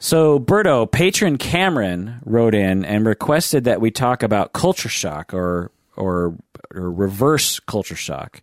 So, Berto, patron Cameron wrote in and requested that we talk about culture shock or, or, or reverse culture shock.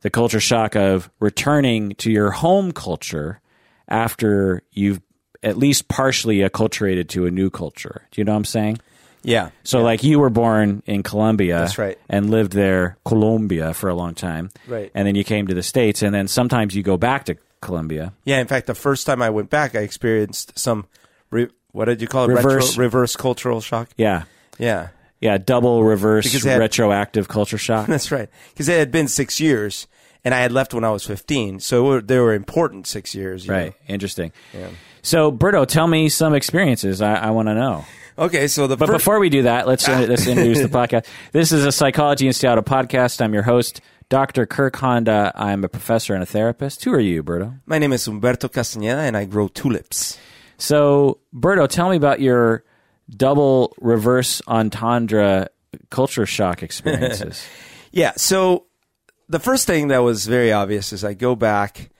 The culture shock of returning to your home culture after you've at least partially acculturated to a new culture. Do you know what I'm saying? Yeah. So, like, you were born in Colombia. That's right. And lived there, Colombia, for a long time. Right. And then you came to the States, and then sometimes you go back to Colombia. Yeah. In fact, the first time I went back, I experienced some. Re- what did you call it? Reverse- Retro, reverse cultural shock. Yeah. Yeah. Yeah, double reverse had- retroactive culture shock. That's right. Because it had been six years, and I had left when I was fifteen, so they were important six years. you right. know. Interesting. So, Berto, tell me some experiences. I, I want to know. Okay. So the But fir- before we do that, let's let's introduce the podcast. This is a Psychology in Seattle podcast. I'm your host, Dr. Kirk Honda. I'm a professor and a therapist. Who are you, Berto? my name is Humberto Castañeda, and I grow tulips. So, Berto, tell me about your double reverse entendre culture shock experiences. Yeah. So the first thing that was very obvious is I go back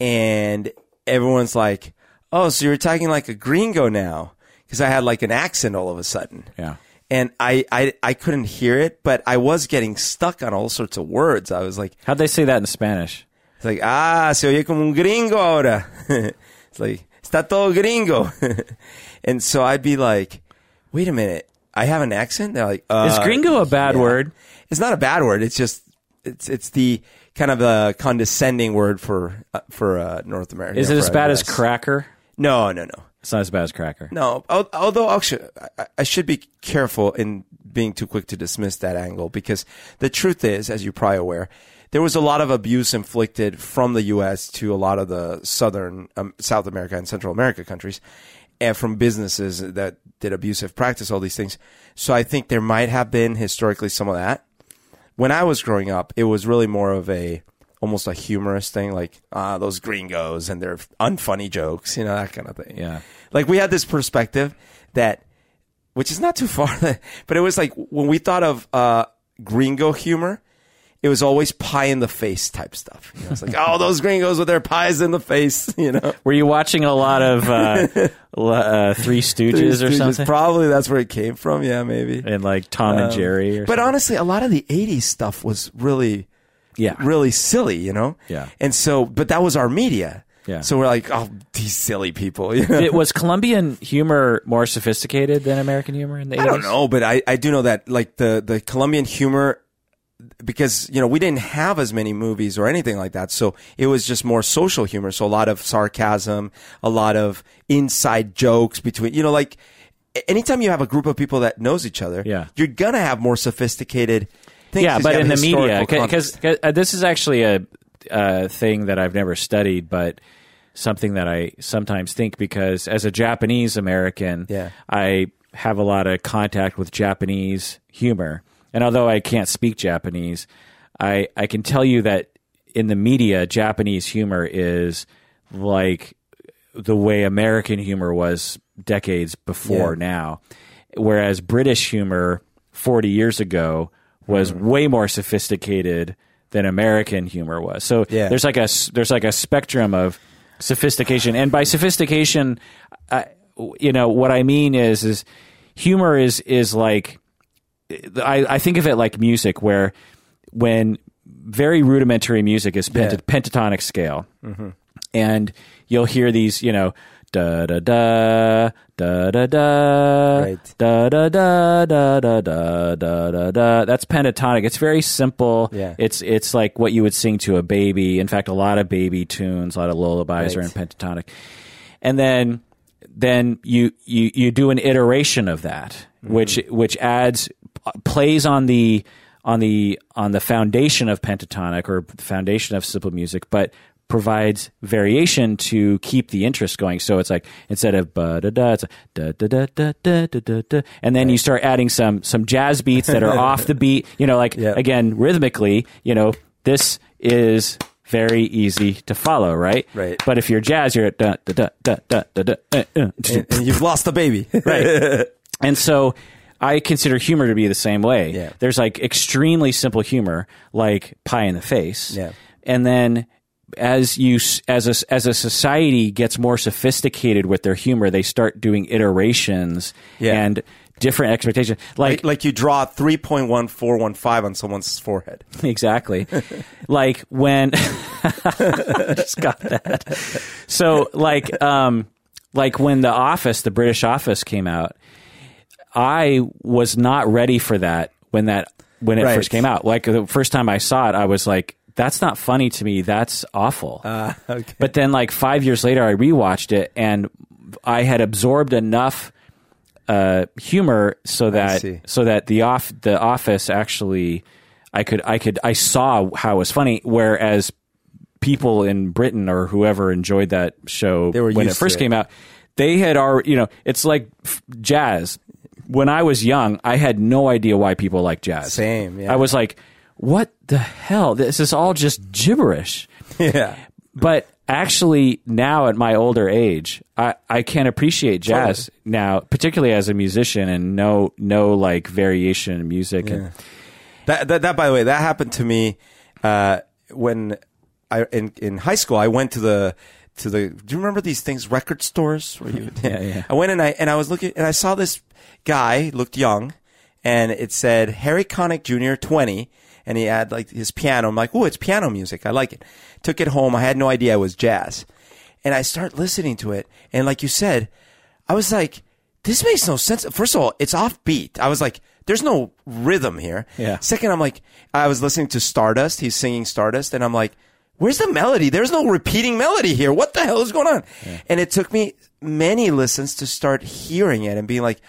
and everyone's like, "Oh, so you're talking like a gringo now?" Because I had like an accent all of a sudden. yeah. And I, I, I couldn't hear it, but I was getting stuck on all sorts of words. I was like, How'd they say that in Spanish? it's like, ah, se oye como un gringo ahora. it's like, está todo gringo. and so I'd be like, wait a minute, I have an accent? They're like, uh, Is gringo a bad yeah. word? It's not a bad word. It's just it's it's the kind of a condescending word for uh, for uh, North America. Is it as bad as cracker? No, no, no, It's not as bad as cracker. no. Although actually, I- I should be careful in being too quick to dismiss that angle because the truth is, as you're probably aware, there was a lot of abuse inflicted from the U.S. to a lot of the southern um, South America and Central America countries, and from businesses that did abusive practice, all these things. So I think there might have been historically some of that. When I was growing up, it was really more of a almost a humorous thing, like ah, those gringos and their unfunny jokes, you know, that kind of thing. Yeah. Like we had this perspective that, which is not too far, but it was like when we thought of uh, gringo humor, it was always pie in the face type stuff. You know, it's like, oh, those gringos with their pies in the face, you know. Were you watching a lot of uh, uh, Three Stooges or Stooges, something? Probably that's where it came from. Yeah, maybe. and like Tom and Um, Jerry or But honestly, a lot of the 80s stuff was really, yeah. really silly, you know? Yeah. And so, but that was our media. Yeah. So we're like, oh, these silly people. You know? It- was Colombian humor more sophisticated than American humor in the 80s? I don't know, but I, I do know that like the, the Colombian humor, because, you know, we didn't have as many movies or anything like that. So it was just more social humor. So a lot of sarcasm, a lot of inside jokes between, you know, like anytime you have a group of people that knows each other, Yeah. you're going to have more sophisticated. Yeah, but in the media, because uh, this is actually a, a thing that I've never studied, but something that I sometimes think because as a Japanese American, Yeah. I have a lot of contact with Japanese humor, and although I can't speak Japanese, I I can tell you that in the media, Japanese humor is like the way American humor was decades before Yeah. now. Whereas British humor 40 years ago was Mm-hmm. way more sophisticated than American humor was. So Yeah. there's like a there's like a spectrum of sophistication, and by sophistication, I, you know what I mean is is humor is is like I, I think of it like music, where when very rudimentary music is pent- Yeah. pentatonic scale, and you'll hear these, you know, da da da da da da Right. da da da da da da da da da. That's pentatonic. It's very simple. Yeah. It's it's like what you would sing to a baby. In fact, a lot of baby tunes, a lot of lullabies are in pentatonic. And then then you you you do an iteration of that, mm-hmm. which which adds plays on the on the on the foundation of pentatonic or the foundation of simple music, but provides variation to keep the interest going. So it's like instead of da da da, da da da da da da da, and then right. you start adding some some jazz beats that are off the beat. You know, like yep. again rhythmically. You know, this is very easy to follow, right? Right. But if you're jazz, you're da da da da da da da. Uh, uh, and, and you've lost the baby, right? And so I consider humor to be the same way. Yeah. There's like extremely simple humor, like pie in the face. Yeah. And then as you as a as a society gets more sophisticated with their humor, they start doing iterations Yeah. and different expectations. Like, Like, like you draw 3.1415 on someone's forehead. exactly, like when I just got that. So like um like when the Office, the British Office came out, I was not ready for that when that when it Right. first came out. Like the first time I saw it, I was like, "That's not funny to me. That's awful." Uh, okay. But then, like five years later, I rewatched it, and I had absorbed enough uh, humor so that so that the off the Office actually, I could I could I saw how it was funny. Whereas people in Britain or whoever enjoyed that show when it first it. came out, they had already you know it's like f- jazz. When I was young, I had no idea why people like jazz. Same, yeah. I was like, "What the hell? This is all just gibberish." yeah. but actually now at my older age i, I can appreciate jazz now particularly as a musician and no know like variation in music and That, that, that, by the way, that happened to me uh, when I in in high school. I went to the to the. Do you remember these things? Record stores. Where you, Yeah, yeah. I went and I and I was looking and I saw this guy looked young, and it said Harry Connick Jr. twenty, and he had like his piano. I'm like, oh, it's piano music. I like it. Took it home. I had no idea it was jazz, and I start listening to it, and like you said, I was like, this makes no sense. First of all, it's offbeat. I was like, there's no rhythm here. Yeah. Second, I'm like, I was listening to Stardust. He's singing Stardust, and I'm like, where's the melody? There's no repeating melody here. What the hell is going on? And it took me many listens to start hearing it and being like,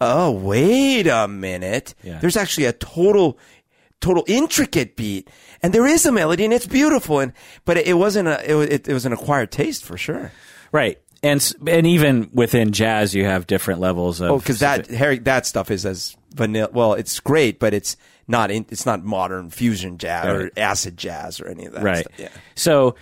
oh, wait a minute. Yeah. There's actually a total, total intricate beat, and there is a melody, and it's beautiful. And but it, it wasn't a, it, it, it was an acquired taste for sure. right and and even within jazz you have different levels of Oh, because that Harry, that stuff is as vanilla. Well, it's great, but it's not. In, it's not modern fusion jazz or acid jazz or any of that. right Stuff. Yeah. so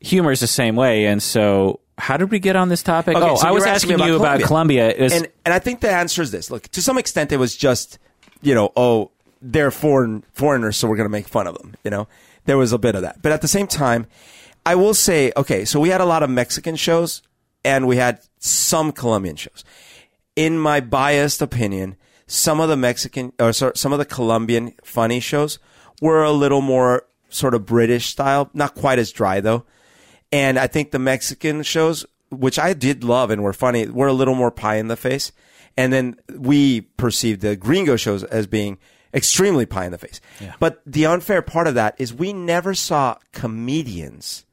humor is the same way and so how did we get on this topic Okay, oh so i was asking, asking me you about about Colombia, was- and and I think the answer is this. Look, to some extent, it was just you know, oh, they're foreign foreigners, so we're going to make fun of them. You know, there was a bit of that, but at the same time, I will say, okay, so we had a lot of Mexican shows, and we had some Colombian shows. In my biased opinion, some of the Mexican or sorry, some of the Colombian funny shows were a little more sort of British style, not quite as dry though. And I think the Mexican shows, which I did love and were funny, were a little more pie in the face. And then we perceived the gringo shows as being extremely pie in the face. But the unfair part of that is we never saw comedians.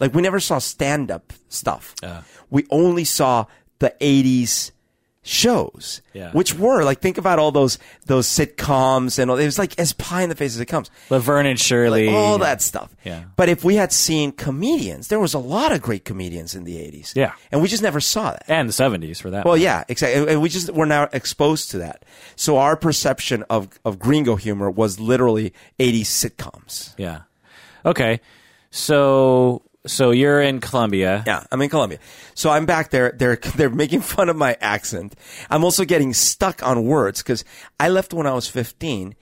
Like we never saw stand up stuff. We only saw the 80s shows, Yeah. which were like, think about all those, those sitcoms and all, it was like as pie in the face as it comes laverne and shirley like all that stuff. Yeah. But if we had seen comedians, there was a lot of great comedians in the 80s. Yeah. And we just never saw that. and the 70s for that Well, matter. yeah, exactly. And we just were now exposed to that. So our perception of, of gringo humor was literally 80s sitcoms. yeah okay so so you're in Colombia. Yeah, I'm in Colombia. So I'm back there. They're they're making fun of my accent. I'm also getting stuck on words because I left when I was 15,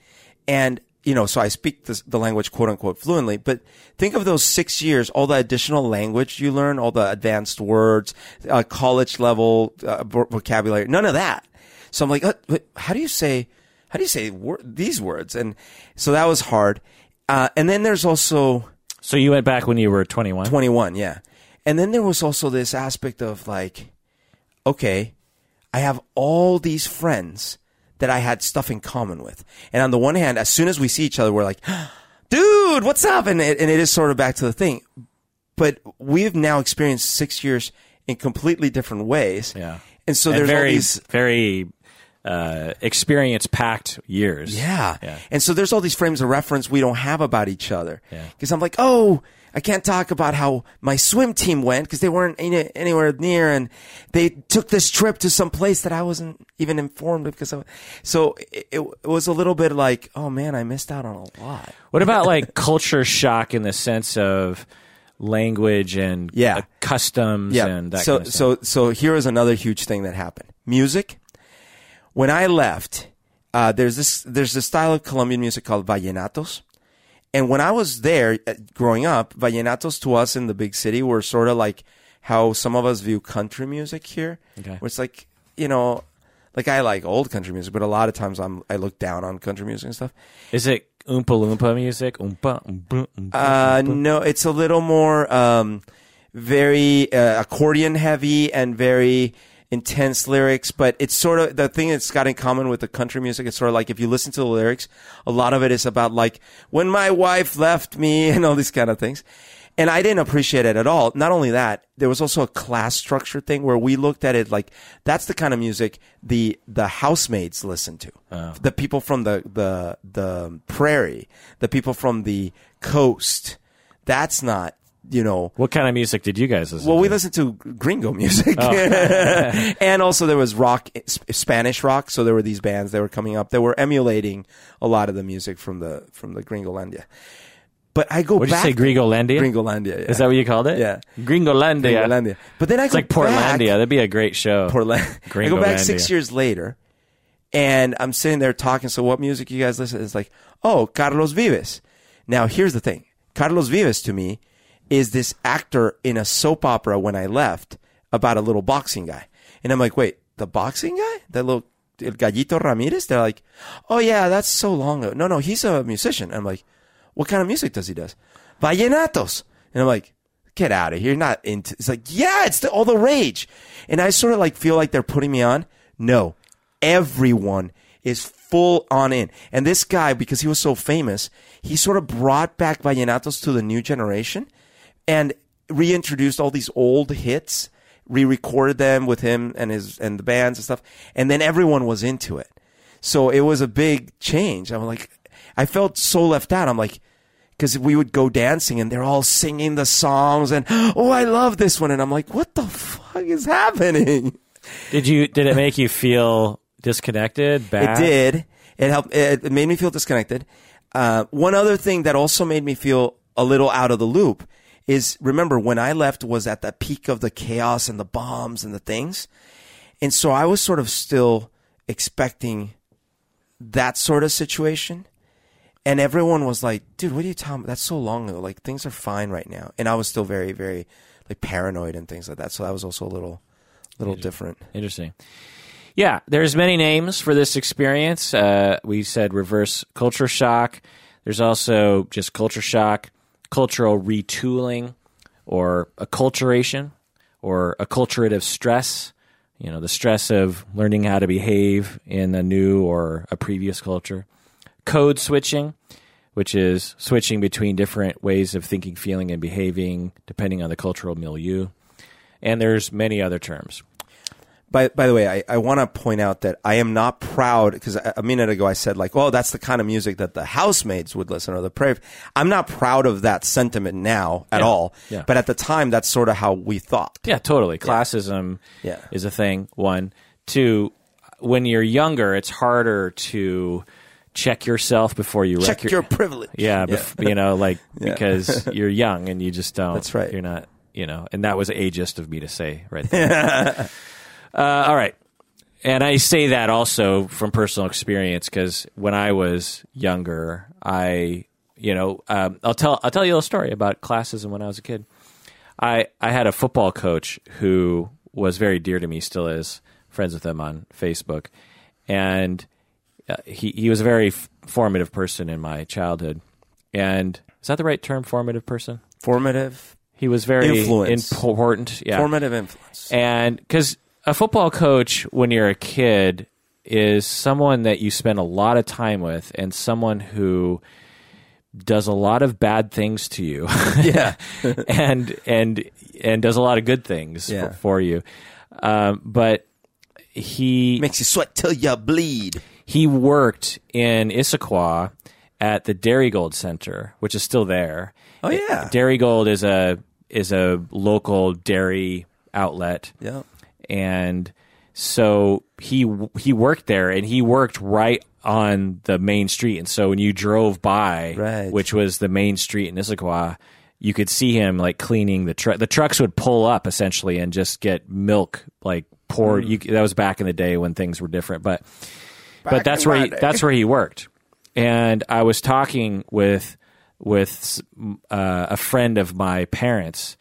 and you know, so I speak this, the language quote unquote fluently. But think of those six years, all the additional language you learn, all the advanced words, uh, college level uh, vocabulary, none of that. So I'm like, uh, how do you say? How do you say wor- these words? And so that was hard. Uh, and then there's also so you went back when you were 21 21, yeah. And then there was also this aspect of like, okay, I have all these friends that I had stuff in common with. And on the one hand, as soon as we see each other, we're like, dude, what's up? And it, and it is sort of back to the thing. But we've now experienced six years in completely different ways. Yeah. And so And there's all very these very uh, experience packed years. Yeah. Yeah. And so there's all these frames of reference we don't have about each other. Yeah. Because I'm like, oh, I can't talk about how my swim team went because they weren't any, anywhere near and they took this trip to some place that I wasn't even informed of because of. So it, it was a little bit like, oh man, I missed out on a lot. What about like culture shock in the sense of language and Yeah. customs Yeah. and that so kind of so so here is another huge thing that happened. Music. When I left, uh, there's this there's this style of Colombian music called vallenatos, And when I was there uh, growing up, vallenatos to us in the big city were sort of like how some of us view country music here. Okay. Where it's like, you know, like I like old country music, but a lot of times I'm I look down on country music and stuff. Is it Oompa Loompa music? Oompa, oompa, oompa, Uh, no, it's a little more um, very uh, accordion heavy and very intense lyrics. But it's sort of the thing that's got in common with the country music. It's sort of like if you listen to the lyrics, a lot of it is about like when my wife left me and all these kind of things. And I didn't appreciate it at all. Not only that, there was also a class structure thing where we looked at it like that's the kind of music the the housemaids listen to. Oh. The people from the the the prairie, the people from the coast. That's not, you know, What kind of music did you guys listen to? well, to? we listened to gringo music, oh. and also there was rock, Spanish rock. So there were these bands that were coming up that were emulating a lot of the music from the from the Gringolandia. But I go What did you back. say, Gringolandia? Gringolandia. Yeah. Is that what you called it? Yeah. Gringolandia. Gringolandia? But then I It's go like back, Portlandia. That'd be a great show. Portland. I go back six years later, and I'm sitting there talking. So, what music you guys listen? to? It's like, oh, Carlos Vives. Now, here's the thing: Carlos Vives to me is this actor in a soap opera. When I left, about a little boxing guy, and I'm like, wait, the boxing guy, that little El Gallito Ramirez. They're like, oh yeah, that's so long ago. No, no, he's a musician. I'm like, what kind of music does he does? Vallenatos. And I'm like, get out of here. You're not into, it's like, yeah, it's the, all the rage. And I sort of like feel like they're putting me on. No, everyone is full on in. And this guy, because he was so famous, he sort of brought back Vallenatos to the new generation and reintroduced all these old hits, re-recorded them with him and his, and the bands and stuff. And then everyone was into it. So it was a big change. I'm like, I felt so left out. I'm like, because we would go dancing and they're all singing the songs and oh I love this one and I'm like what the fuck is happening? Did you? Did it make you feel disconnected? Bad? It did. It helped. It, it made me feel disconnected. Uh, one other thing that also made me feel a little out of the loop is remember when I left was at the peak of the chaos and the bombs and the things, and so I was sort of still expecting that sort of situation. And everyone was like, dude, what are you talking about? That's so long ago. Like things are fine right now. And I was still very, very like paranoid and things like that. So that was also a little, little different. Interesting. Yeah, there's many names for this experience. Uh, we said reverse culture shock. There's also just culture shock, cultural retooling, or acculturation, or acculturative stress. You know, the stress of learning how to behave in a new or a previous culture. Code switching, which is switching between different ways of thinking, feeling, and behaving depending on the cultural milieu. And there's many other terms. By, by the way, I, I want to point out that I am not proud because a, a minute ago I said like, oh, that's the kind of music that the housemaids would listen or the prayer. I'm not proud of that sentiment now at Yeah. all. Yeah. But at the time, that's sort of how we thought. Yeah, totally. Classism Yeah. is a thing. One, two. When you're younger, it's harder to check yourself before you Check wreck your privilege. yeah, bef- you know, like because you're young and you just don't. That's right. You're not, you know, and that was ageist of me to say right there. uh, all right, and I say that also from personal experience because when I was younger, I, you know, um, I'll tell I'll tell you a little story about classism when I was a kid. I I had a football coach who was very dear to me, still is friends with him on Facebook, and uh, he he was a very f- formative person in my childhood. And is that the right term? Formative person. Formative, He was very Influence. important. Yeah, formative influence. and because a football coach, when you're a kid, is someone that you spend a lot of time with, and someone who does a lot of bad things to you. yeah. and and and does a lot of good things Yeah. for, for you. Um, but he Makes you sweat till you bleed. he worked in Issaquah at the Darigold Center, which is still there. Oh, yeah. Darigold is a is a local dairy outlet, Yeah. And so he he worked there, and he worked right on the main street. And so when you drove by, Right. which was the main street in Issaquah, you could see him like cleaning the truck. The trucks would pull up essentially and just get milk like poured. You, that was back in the day when things were different, but but that's where he, that's where he worked. And I was talking with with uh, a friend of my parents,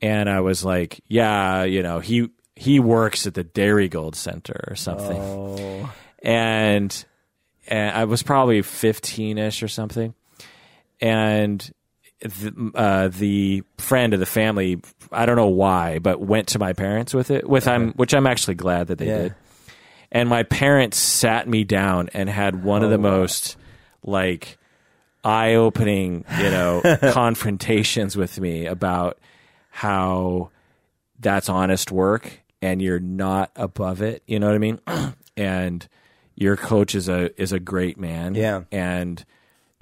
and I was like, "Yeah, you know, he he works at the Darigold Center or something," Oh. and and I was probably fifteen ish or something, and the, uh, the friend of the family, I don't know why, but went to my parents with it, with I'm, which I'm actually glad that they Yeah. did. And my parents sat me down and had one of the most like eye opening, you know, confrontations with me about how that's honest work and you're not above it. You know what I mean? and your coach is a is a great man. Yeah. And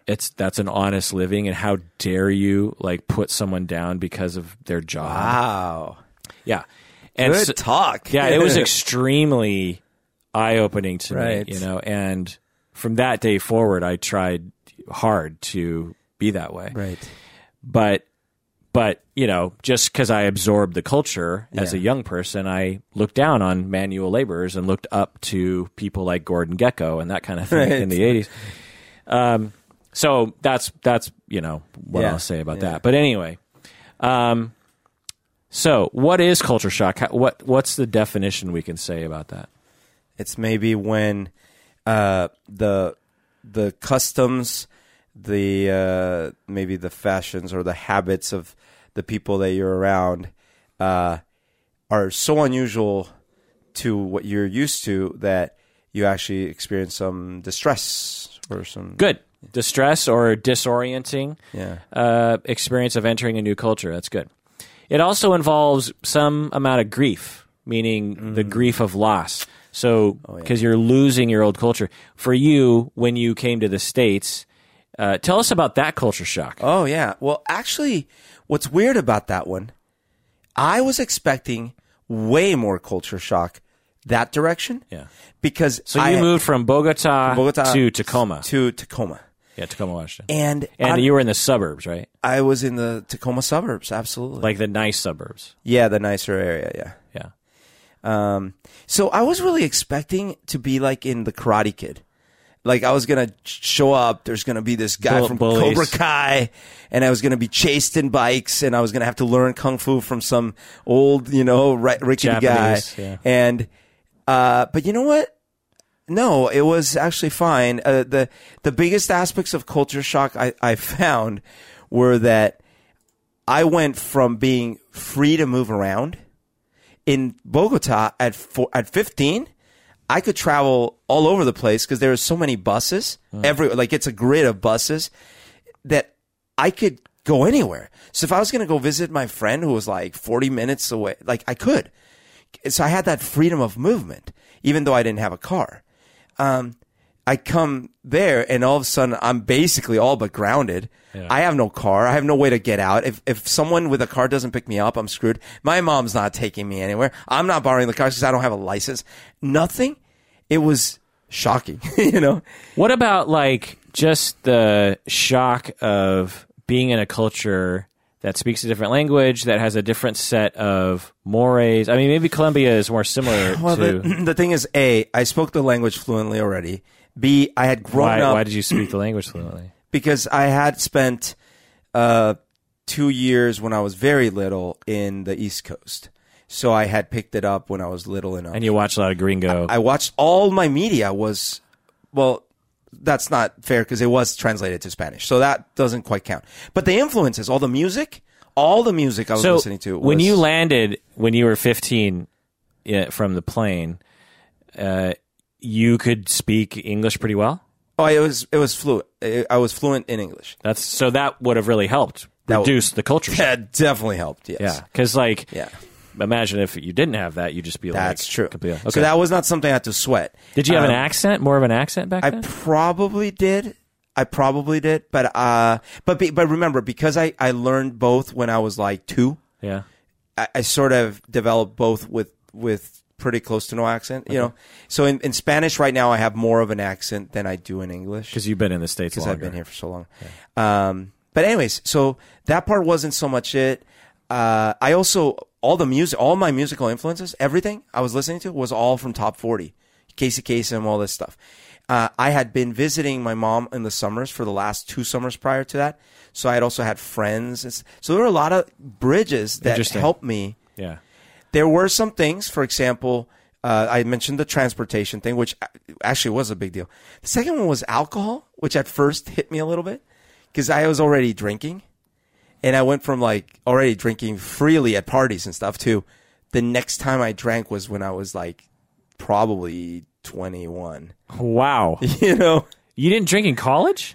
it's that's an honest living and how dare you like put someone down because of their job. Wow. Yeah. And Good so- talk. yeah, it was extremely eye opening to Right. me, you know, and from that day forward I tried hard to be that way. right. But but, you know, just cuz I absorbed the culture as a young person, I looked down on manual laborers and looked up to people like Gordon Gekko and that kind of thing Right. in the 80s. Um so that's that's, you know, what Yeah. I'll say about Yeah. that. But anyway, um so what is culture shock? How, what what's the definition we can say about that? It's maybe when uh, the the customs, the uh, maybe the fashions or the habits of the people that you're around uh, are so unusual to what you're used to that you actually experience some distress or some Good. Distress or disorienting yeah uh, experience of entering a new culture. That's good. It also involves some amount of grief, meaning the grief of loss. So, because you're losing your old culture. For you, when you came to the States, uh, tell us about that culture shock. Oh yeah. Well, actually, what's weird about that one, I was expecting way more culture shock that direction. Yeah. Because So I, you moved from Bogota, Bogota to Tacoma. to Tacoma, yeah, Tacoma, Washington. and And I, you were in the suburbs, right? I was in the Tacoma suburbs. Absolutely. Like the nice suburbs. yeah, the nicer area. Yeah. Yeah. Um, so I was really expecting to be like in the Karate Kid. Like I was gonna show up. There's gonna be this guy Bull- from bullies. Cobra Kai, and I was gonna be chased in bikes, and I was gonna have to learn kung fu from some old, you know, ri- rickety guy. Japanese, yeah. And, uh, but you know what? No, it was actually fine. Uh, the the biggest aspects of culture shock I, I found were that I went from being free to move around in Bogota at four, at 15, I could travel all over the place because there were so many buses. Every like it's a grid of buses that I could go anywhere. So if I was going to go visit my friend who was like 40 minutes away, like I could. So I had that freedom of movement, even though I didn't have a car. Um, I come there and all of a sudden I'm basically all but grounded. I have no car. I have no way to get out. If, if someone with a car doesn't pick me up, I'm screwed. My mom's not taking me anywhere. I'm not borrowing the car because I don't have a license. Nothing. It was shocking, you know? What about like just the shock of being in a culture that speaks a different language, that has a different set of mores? I mean, maybe Colombia is more similar Well, to. the, the thing is, A, I spoke the language fluently already. B, I had grown why, up why did you speak the language fluently? because I had spent uh, two years when I was very little in the East Coast. So I had picked it up when I was little enough. And you watch a lot of Gringo. I watched all my media was, well, that's not fair because it was translated to Spanish. So that doesn't quite count. But the influences, all the music, all the music I was so listening to. when you landed when you were 15 yeah, from the plane, uh, you could speak English pretty well. oh, it was it was fluent. I was fluent in English. That's so that would have really helped That reduce the culture. shock. That definitely helped. Yes. Yeah, because like, Yeah. imagine if you didn't have that, you'd just be like, That's true. completely- Okay. So that was not something I had to sweat. Did you have an Um, accent? More of an accent back I then? I probably did. I probably did, but uh, but be, but remember because I I learned both when I was like two. yeah. I, I sort of developed both with with pretty close to no accent. You know, so in, in Spanish right now I have more of an accent than I do in English Because you've been in the states because. I've been here for so long. Um, but anyways, so that part wasn't so much it. Uh, I also all the music, all my musical influences, everything I was listening to was all from top forty. Casey Kasem, and all this stuff. Uh, I had been visiting my mom in the summers for the last two summers prior to that. So I had also had friends. So there were a lot of bridges that helped me Yeah. There were some things, for example, uh, I mentioned the transportation thing, which actually was a big deal. The second one was alcohol, which at first hit me a little bit because I was already drinking. And I went from like already drinking freely at parties and stuff to the next time I drank was when I was like probably 21. Wow. You know? You didn't drink in college?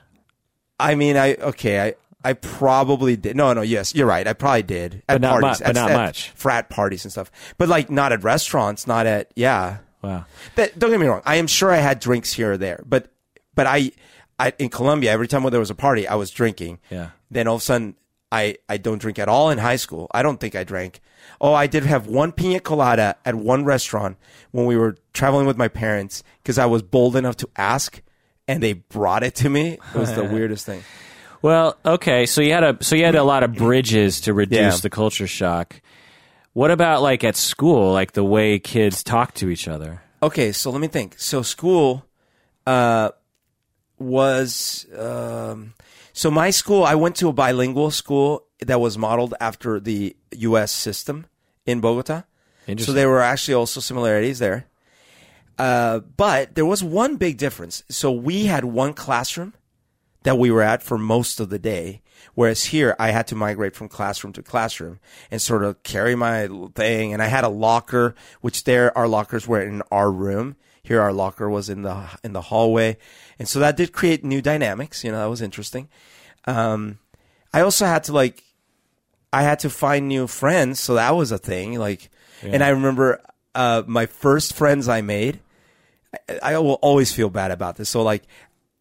I mean, I, okay, I, I probably did. No, no, yes, you're right. I probably did at But not parties, mu- but at, not at much. frat parties and stuff. But like not at restaurants, not at yeah. Wow. That, don't get me wrong. I am sure I had drinks here or there, but but I, I in Colombia every time when there was a party, I was drinking. Yeah. Then all of a sudden, I I don't drink at all in high school. I don't think I drank. Oh, I did have one pina colada at one restaurant when we were traveling with my parents because I was bold enough to ask, and they brought it to me. It was the weirdest thing. Well, okay, so you had a so you had a lot of bridges to reduce Yeah. the culture shock. What about like at school, like the way kids talk to each other? Okay, so let me think. So school uh, was um, so my school. I went to a bilingual school that was modeled after the U.S. system in Bogota. So there were actually also similarities there. Uh, but there was one big difference. So we had one classroom that we were at for most of the day. Whereas here, I had to migrate from classroom to classroom and sort of carry my thing. And I had a locker, which there, our lockers were in our room. Here, our locker was in the, in the hallway. And so that did create new dynamics. You know, that was interesting. Um, I also had to like, I had to find new friends. So that was a thing. Like, and I remember, uh, my first friends I made, I I will always feel bad about this. So like,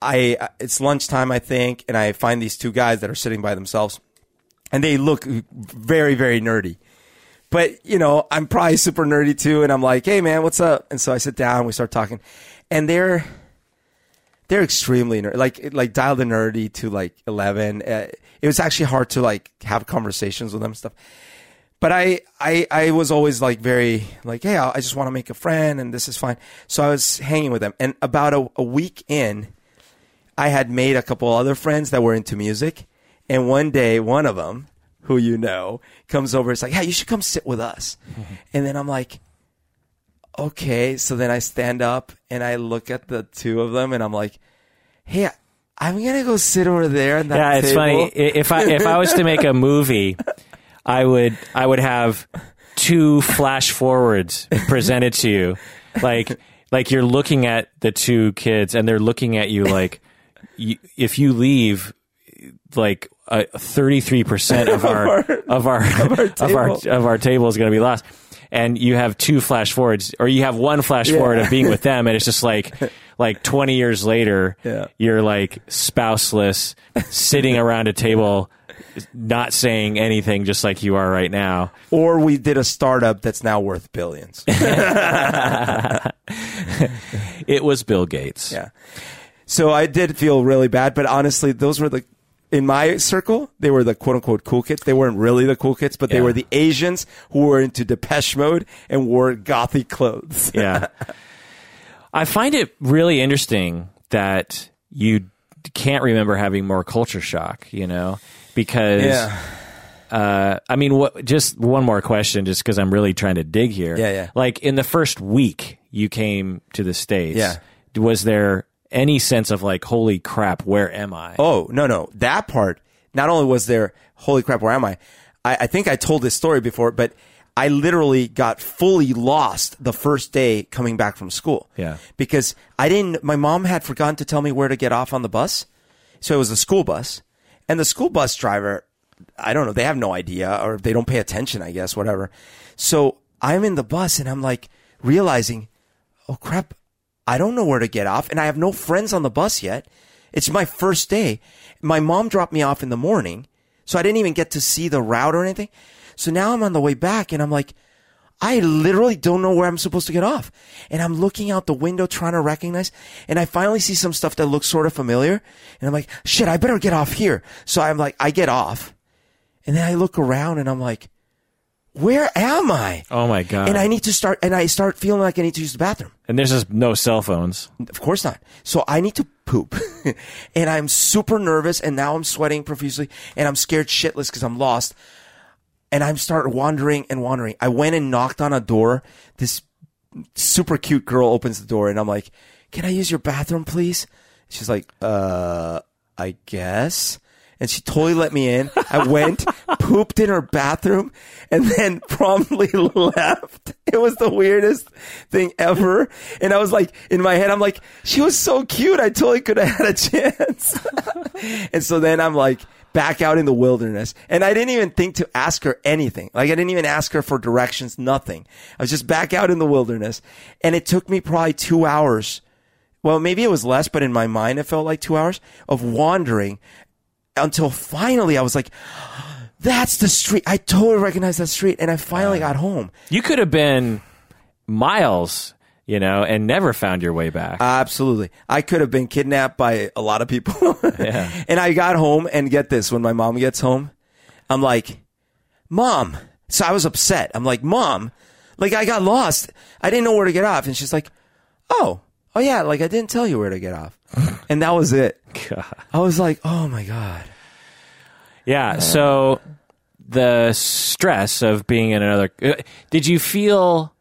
I it's lunchtime I think, and I find these two guys that are sitting by themselves, and they look very very nerdy. But you know, I'm probably super nerdy too, and I'm like, hey man, what's up? And so I sit down, we start talking, and they're they're extremely nerd, like like dial the nerdy to like eleven. Uh, it was actually hard to like have conversations with them and stuff. But I, I, I was always like very like, hey, I I just want to make a friend, and this is fine. So I was hanging with them, and about a, a week in, I had made a couple other friends that were into music, and one day, one of them, who you know, comes over. It's like, hey, you should come sit with us, and then I'm like, okay. So then I stand up and I look at the two of them, and I'm like, hey, I'm gonna go sit over there. Yeah, it's table. funny. If I if I was to make a movie, I would I would have two flash forwards presented to you, like like you're looking at the two kids and they're looking at you like you, if you leave, like thirty three percent of our of our of our table. of our table is going to be lost. And you have two flash forwards, or you have one flash forward of being with them, and it's just like, like twenty years later, Yeah. you're like spouseless, sitting around a table, not saying anything, just like you are right now. or we did a startup that's now worth billions. It was Bill Gates. Yeah. So I did feel really bad, but honestly, those were the in my circle, they were the quote unquote cool kids. They weren't really the cool kids, but they Yeah. were the Asians who were into Depeche Mode and wore gothy clothes. yeah. I find it really interesting that you can't remember having more culture shock, you know, because Yeah. uh, I mean, what? Just one more question, just because I'm really trying to dig here. Yeah, yeah. Like in the first week you came to the states, Yeah. Was there any sense of like, holy crap, where am I? Oh, no, no. That part, not only was there, holy crap, where am I? I, I think I told this story before, but I literally got fully lost the first day coming back from school. Yeah. Because I didn't, my mom had forgotten to tell me where to get off on the bus. So it was a school bus. And the school bus driver, I don't know, they have no idea or they don't pay attention, I guess, whatever. So I'm in the bus and I'm like realizing, oh crap, I don't know where to get off and I have no friends on the bus yet. It's my first day. My mom dropped me off in the morning, so I didn't even get to see the route or anything. So now I'm on the way back and I'm like, I literally don't know where I'm supposed to get off. And I'm looking out the window trying to recognize and I finally see some stuff that looks sort of familiar. And I'm like, shit, I better get off here. So I'm like, I get off and then I look around and I'm like, where am I? Oh my god! And I need to start, and I start feeling like I need to use the bathroom. and there's just no cell phones. Of course not. So I need to poop. and I'm super nervous and now I'm sweating profusely and I'm scared shitless because I'm lost. And I'm start wandering and wandering. I went and knocked on a door. This super cute girl opens the door and I'm like, can I use your bathroom, please? She's like, uh, I guess. And she totally let me in. I went, pooped in her bathroom, and then promptly left. It was the weirdest thing ever. And I was like, in my head, I'm like, she was so cute. I totally could have had a chance. and so then I'm like, back out in the wilderness. And I didn't even think to ask her anything. Like I didn't even ask her for directions, nothing. I was just back out in the wilderness. And it took me probably two hours. Well, maybe it was less, but in my mind, it felt like two hours of wandering until finally I was like, that's the street. I totally recognize that street. And I finally got home. You could have been miles, you know, and never found your way back. Absolutely. I could have been kidnapped by a lot of people. Yeah. And I got home and get this, when my mom gets home, I'm like, mom. So I was upset. I'm like, mom, like I got lost. I didn't know where to get off. And she's like, oh, oh yeah. Like I didn't tell you where to get off. and that was it. God. I was like, oh my God. Yeah. So the stress of being in another. uh, Did you feel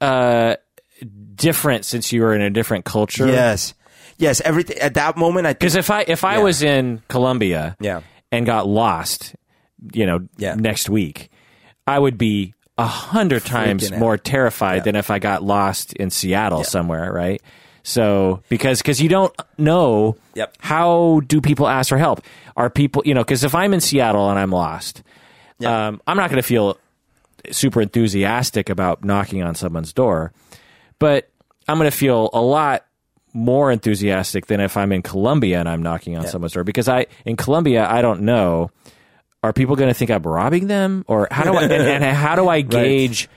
uh, different since you were in a different culture? Yes. Yes. Everything at that moment, I Because if I if I Yeah. was in Colombia, Yeah. and got lost, you know, Yeah. next week, I would be a hundred times out. more terrified Yeah. than if I got lost in Seattle somewhere, right? So because because you don't know Yep. how do people ask for help? Are people you know? Because if I'm in Seattle and I'm lost, Yeah. um, I'm not going to feel super enthusiastic about knocking on someone's door, but I'm going to feel a lot more enthusiastic than if I'm in Colombia and I'm knocking on someone's door because I in Colombia I don't know are people going to think I'm robbing them? Or how do I and, and how do I gauge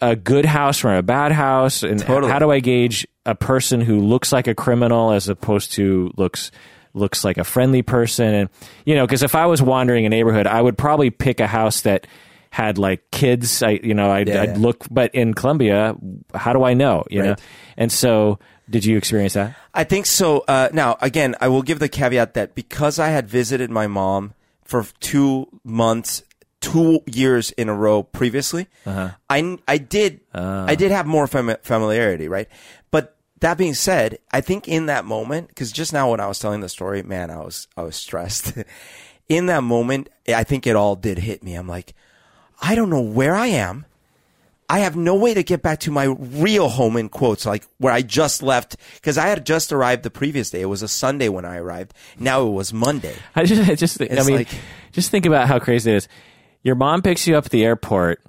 a good house from a bad house? And Totally. how do I gauge a person who looks like a criminal as opposed to looks looks like a friendly person? And you know because if I was wandering a neighborhood I would probably pick a house that had like kids. I you know I'd, Yeah, I'd yeah. look but in Colombia how do I know you know? And so did you experience that? I think so. Uh, now, again, I will give the caveat that because I had visited my mom for two months, two years in a row previously, Uh-huh. I, I did, Ah. I did have more fami- familiarity, right? But that being said, I think in that moment, because just now when I was telling the story, man, I was, I was stressed. in that moment, I think it all did hit me. I'm like, I don't know where I am. I have no way to get back to my real home in quotes, like where I just left, because I had just arrived the previous day. It was a Sunday when I arrived. Now it was Monday. I just, I just, I mean, like- just think about how crazy it is. Your mom picks you up at the airport,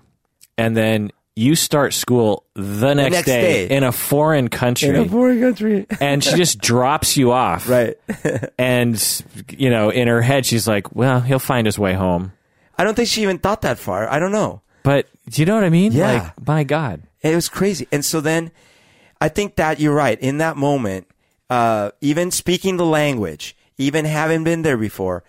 and then you start school the next, next day, day. in a foreign country, In a foreign country. and she just drops you off. right. And you know, in her head, she's like, "Well, he'll find his way home." I don't think she even thought that far. I don't know. But do you know what I mean? Yeah. Like, my God. It was crazy. And so then I think that you're right. In that moment, uh, even speaking the language, even having been there before,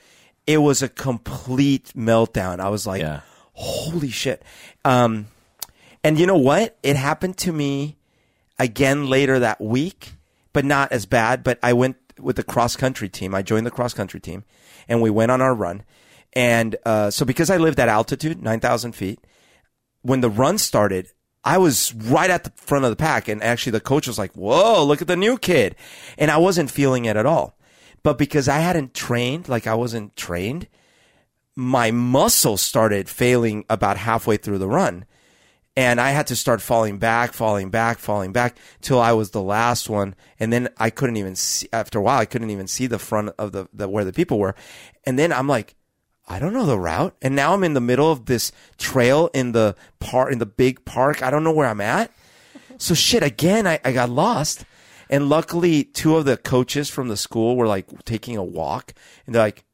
it was a complete meltdown. I was like, Yeah. holy shit. Um, and you know what? It happened to me again later that week, but not as bad. But I went with the cross country team. I joined the cross country team and we went on our run. And, uh, so because I lived at altitude, 9,000 feet, when the run started, I was right at the front of the pack. And actually the coach was like, whoa, look at the new kid. And I wasn't feeling it at all. But because I hadn't trained, like I wasn't trained, my muscles started failing about halfway through the run. And I had to start falling back, falling back, falling back till I was the last one. And then I couldn't even see, after a while, I couldn't even see the front of the, the where the people were. And then I'm like, I don't know the route. And now I'm in the middle of this trail in the park, in the big park. I don't know where I'm at. So shit, again, I, I got lost. And luckily, two of the coaches from the school were like taking a walk and they're like,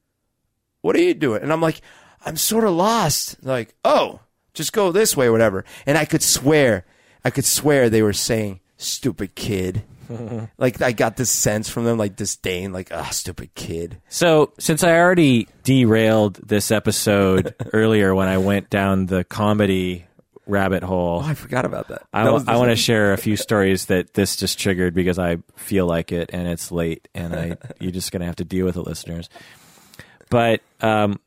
what are you doing? And I'm like, I'm sort of lost. They're like, oh, just go this way whatever. And I could swear, I could swear they were saying, stupid kid. like I got this sense from them, like disdain, like ah, stupid kid. So, since I already derailed this episode earlier when I went down the comedy rabbit hole, Oh, I forgot about that. I, That was the want to share a few stories that this just triggered because I feel like it and it's late and I you're just gonna have to deal with it, listeners. But um,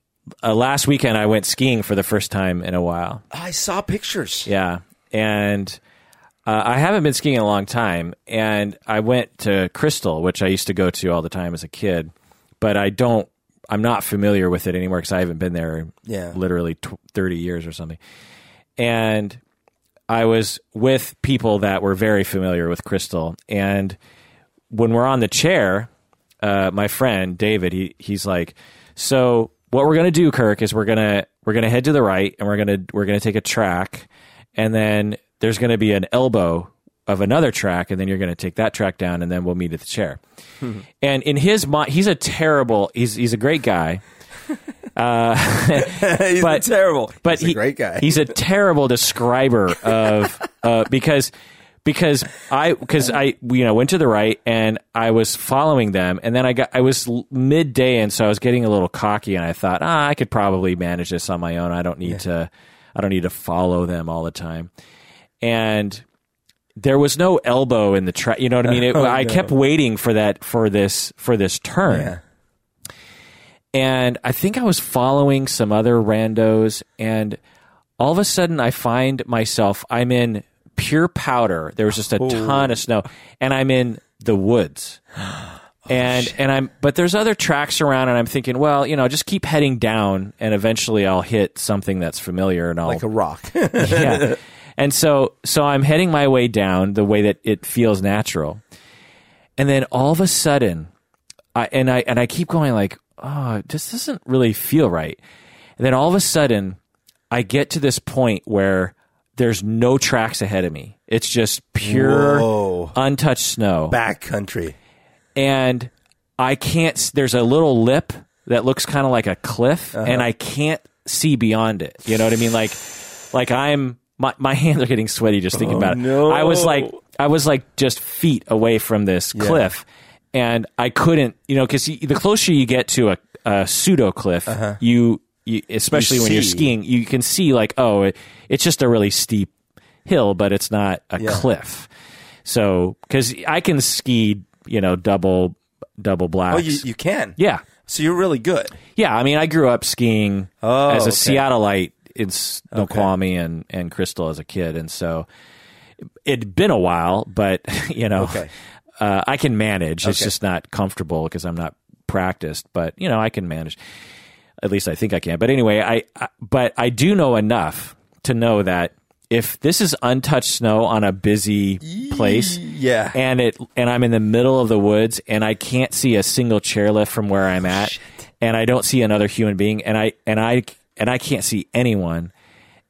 uh, last weekend I went skiing for the first time in a while. I saw pictures. Yeah, and uh, I haven't been skiing in a long time, and I went to Crystal, which I used to go to all the time as a kid, but I don't. I'm not familiar with it anymore because I haven't been there Yeah. literally tw- 30 years or something. And I was with people that were very familiar with Crystal, and when we're on the chair, uh, my friend David, he he's like, so what we're gonna do, Kirk, is we're gonna we're gonna head to the right, and we're gonna we're gonna take a track, and then there's gonna be an elbow of another track, and then you're gonna take that track down, and then we'll meet at the chair. and in his mind, he's a terrible. He's he's a great guy. he's But- terrible. but he's he- a great guy. He's a terrible describer of uh, because because I because I you know went to the right and I was following them and then I got I was midday and so I was getting a little cocky and I thought ah I could probably manage this on my own I don't need to I don't need to follow them all the time and there was no elbow in the track you know what I mean it, Oh, I no. kept waiting for that for this for this turn yeah. and I think I was following some other randos, and all of a sudden I find myself I'm in pure powder. There was just a ton of snow, and I'm in the woods. Oh, and and I'm but there's other tracks around and I'm thinking, well, you know, just keep heading down and eventually I'll hit something that's familiar and I'll like a rock. yeah. And so so I'm heading my way down the way that it feels natural. And then all of a sudden I and I and I keep going like, oh, this doesn't really feel right. And then all of a sudden I get to this point where there's no tracks ahead of me. It's just pure Whoa. untouched snow Backcountry. and I can't. There's a little lip that looks kind of like a cliff, Uh-huh. and I can't see beyond it. You know what I mean? Like, like I'm my my hands are getting sweaty just thinking about it. Oh, no. I was like, I was like just feet away from this cliff, and I couldn't. You know, because the closer you get to a, a pseudo cliff, you, you especially Uh-huh. You when you're skiing, you can see like, oh, it, it's just a really steep hill, but it's not a Yeah. cliff. So, because I can ski, you know, double double blacks. Oh, you, you can. yeah, So you're really good. yeah. I mean, I grew up skiing Oh, as a okay. Seattleite in Snoqualmie and and Crystal as a kid, and so it'd been a while, but you know, Okay. uh, I can manage. It's just not comfortable because I'm not practiced, but you know, I can manage. At least I think I can. But anyway, I, I but I do know enough to know that if this is untouched snow on a busy place, Yeah. and it and I'm in the middle of the woods and I can't see a single chairlift from where I'm at and I don't see another human being and I and I and I can't see anyone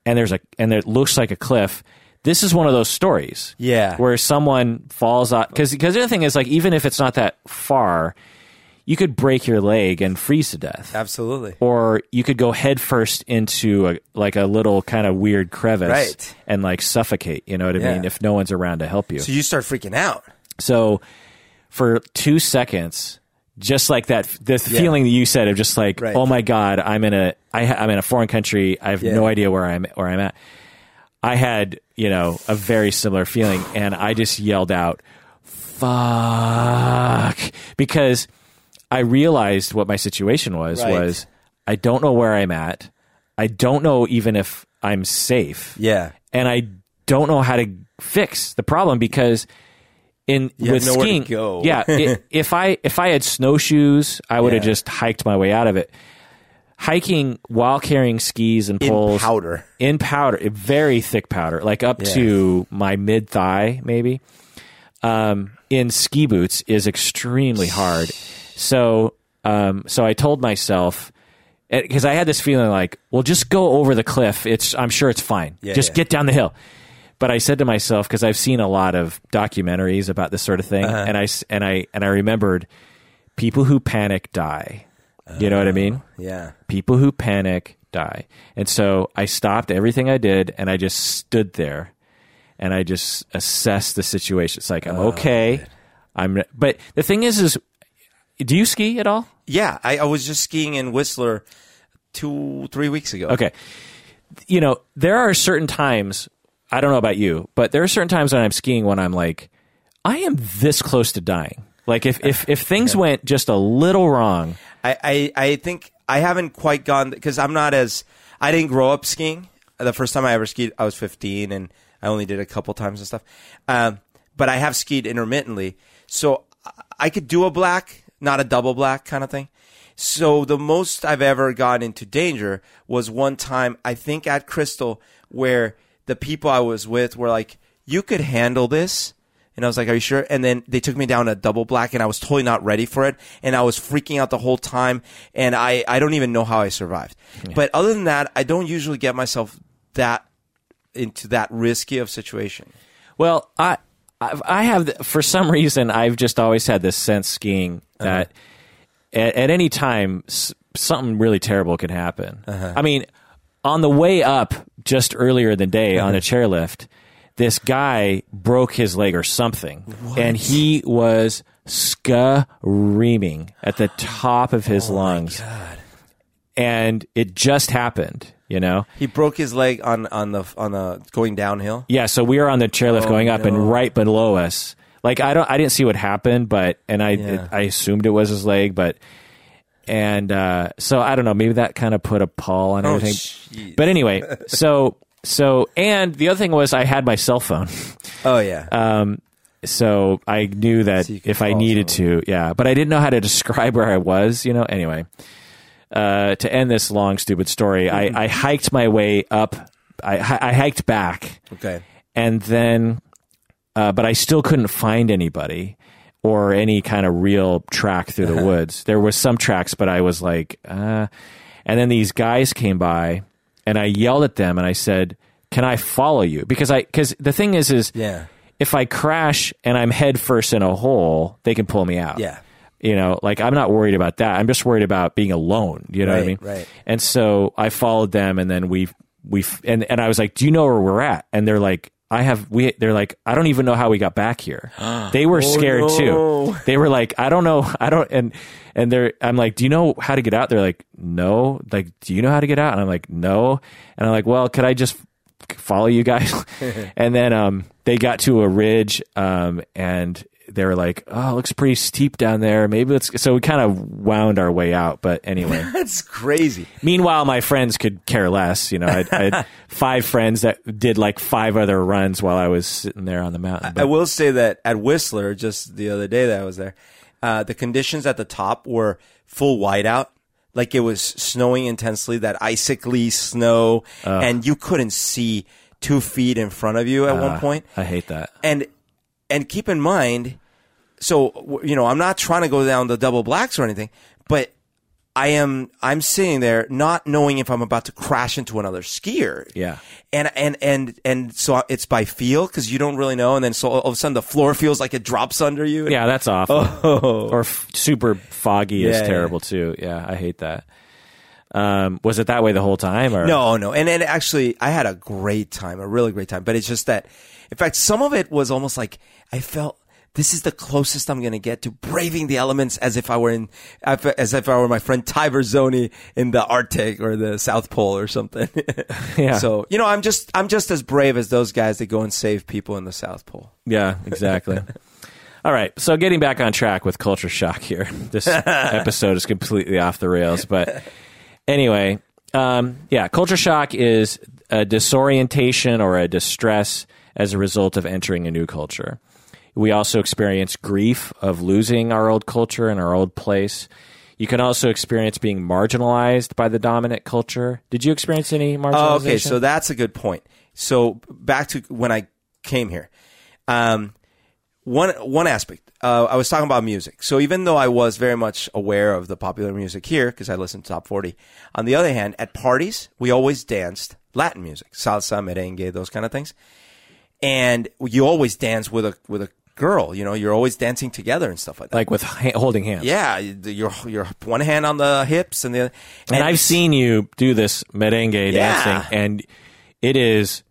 and there's a and it looks like a cliff this is one of those stories Yeah. where someone falls out because because the other thing is like even if it's not that far you could break your leg and freeze to death Absolutely. or you could go headfirst into a like a little kind of weird crevice Right. and like suffocate you know what I Yeah. mean if no one's around to help you So you start freaking out. so for two seconds, just like that, the feeling that you said of just like, Right. oh my god, I'm in a, I, ha- I'm in a foreign country. I have Yeah. no idea where I'm where I'm at. I had, you know, a very similar feeling, and I just yelled out, "Fuck!" because I realized what my situation was. Right. Was I don't know where I'm at. I don't know even if I'm safe Yeah. and I don't know how to fix the problem because in You with skiing, go. yeah, i if I if I had snowshoes, I would have Yeah. just hiked my way out of it. Hiking while carrying skis and In poles powder. in powder, very thick powder, like up Yeah. to my mid thigh, maybe. Um, in ski boots is extremely hard. So, um, so I told myself because I had this feeling like, well, just go over the cliff. It's I'm sure it's fine. Yeah, just yeah. get down the hill. But I said to myself because I've seen a lot of documentaries about this sort of thing, Uh-huh. and I and I and I remembered people who panic die. You know what I mean? Yeah. people who panic die. And so I stopped everything I did and I just stood there and I just assessed the situation. It's like, I'm Oh, okay. I'm. But the thing is, is do you ski at all? Yeah, I, I was just skiing in Whistler two, three weeks ago. Okay. You know, there are certain times, I don't know about you, but there are certain times when I'm skiing when I'm like, I am this close to dying. Like if, if, if things went just a little wrong, I, I, I think I haven't quite gone because I'm not as I didn't grow up skiing. The first time I ever skied, I was 15, and I only did a couple times and stuff. Um, but I have skied intermittently, so I could do a black, not a double black kind of thing. So the most I've ever gotten into danger was one time, I think at Crystal, where the people I was with were like, "You could handle this." And I was like, "Are you sure?" And then they took me down a double black, and I was totally not ready for it, and I was freaking out the whole time, and I I don't even know how I survived. But other than that, I don't usually get myself that into that risky of situation. Well, I I have for some reason I've just always had this sense skiing uh-huh. that at, at any time s- something really terrible could happen. Uh-huh. I mean, on the way up just earlier in the day on a chairlift, this guy broke his leg or something, and he was screaming at the top of his oh lungs, and it just happened. You know, He broke his leg on on the on the going downhill. yeah, so we were on the chairlift Oh, going up, no. and right below us, like I don't, I didn't see what happened, but and I, Yeah. I assumed it was his leg, but and uh, so I don't know, maybe that kind of put a pall on Oh, everything. But anyway, so so and the other thing was I had my cell phone, Oh yeah. um, so I knew that So if I needed to, yeah, but I didn't know how to describe where I was, you know. Anyway, uh, to end this long stupid story, I, I hiked my way up. I, I hiked back okay. and then uh, but I still couldn't find anybody or any kind of real track through the woods. There was some tracks, but I was like, uh. and then these guys came by, and I yelled at them, and I said, "Can I follow you?" Because I because the thing is is Yeah. if I crash and I'm head first in a hole, they can pull me out. Yeah. You know, like I'm not worried about that. I'm just worried about being alone. You know what I mean? Right, right. And so I followed them, and then we we and and I was like, "Do you know where we're at?" And they're like, "I have." We they're like, "I don't even know how we got back here." they were scared Oh, no. too. They were like, "I don't know. I don't." And and they're I'm like, "Do you know how to get out?" They're like, "No." Like, "Do you know how to get out?" And I'm like, "No." And I'm like, "Well, could I just follow you guys?" and then um they got to a ridge um and they were like, "Oh, it looks pretty steep down there. Maybe let's." So we kind of wound our way out. But anyway. That's crazy. Meanwhile, my friends could care less. You know, I, I had five friends that did like five other runs while I was sitting there on the mountain. I will say that at Whistler, just the other day that I was there, uh, the conditions at the top were full whiteout. Like it was snowing intensely, that icically snow, and you couldn't see two feet in front of you at one point. I hate that. And and keep in mind, so you know, I'm not trying to go down the double blacks or anything, but I am I'm sitting there not knowing if I'm about to crash into another skier. Yeah. And and and and so it's by feel because you don't really know, and then so all of a sudden the floor feels like it drops under you. Yeah, that's awful. Oh. Or f- super foggy is Yeah, terrible too. Yeah, I hate that. Um, was it that way the whole time? Or No, no. And and actually I had a great time, a really great time. But it's just that in fact some of it was almost like I felt this is the closest I'm going to get to braving the elements as if I were in as if I were my friend Ty Berzoni in the Arctic or the South Pole or something. Yeah. So, you know, I'm just I'm just as brave as those guys that go and save people in the South Pole. Yeah, exactly. All right, so getting back on track with culture shock here. This episode is completely off the rails, but anyway, um, yeah, culture shock is a disorientation or a distress as a result of entering a new culture. We also experience grief of losing our old culture and our old place. You can also experience being marginalized by the dominant culture. Did you experience any marginalization? Oh, okay, so that's a good point. So back to when I came here, um, one one aspect uh, I was talking about music. So even though I was very much aware of the popular music here because I listened to top forty, on the other hand, at parties we always danced Latin music, salsa, merengue, those kind of things, and you always dance with a with a girl. You know, you're always dancing together and stuff like that. like with ha- holding hands. yeah, you're you're one hand on the hips and the other, And I've seen you do this merengue Yeah. dancing, and it is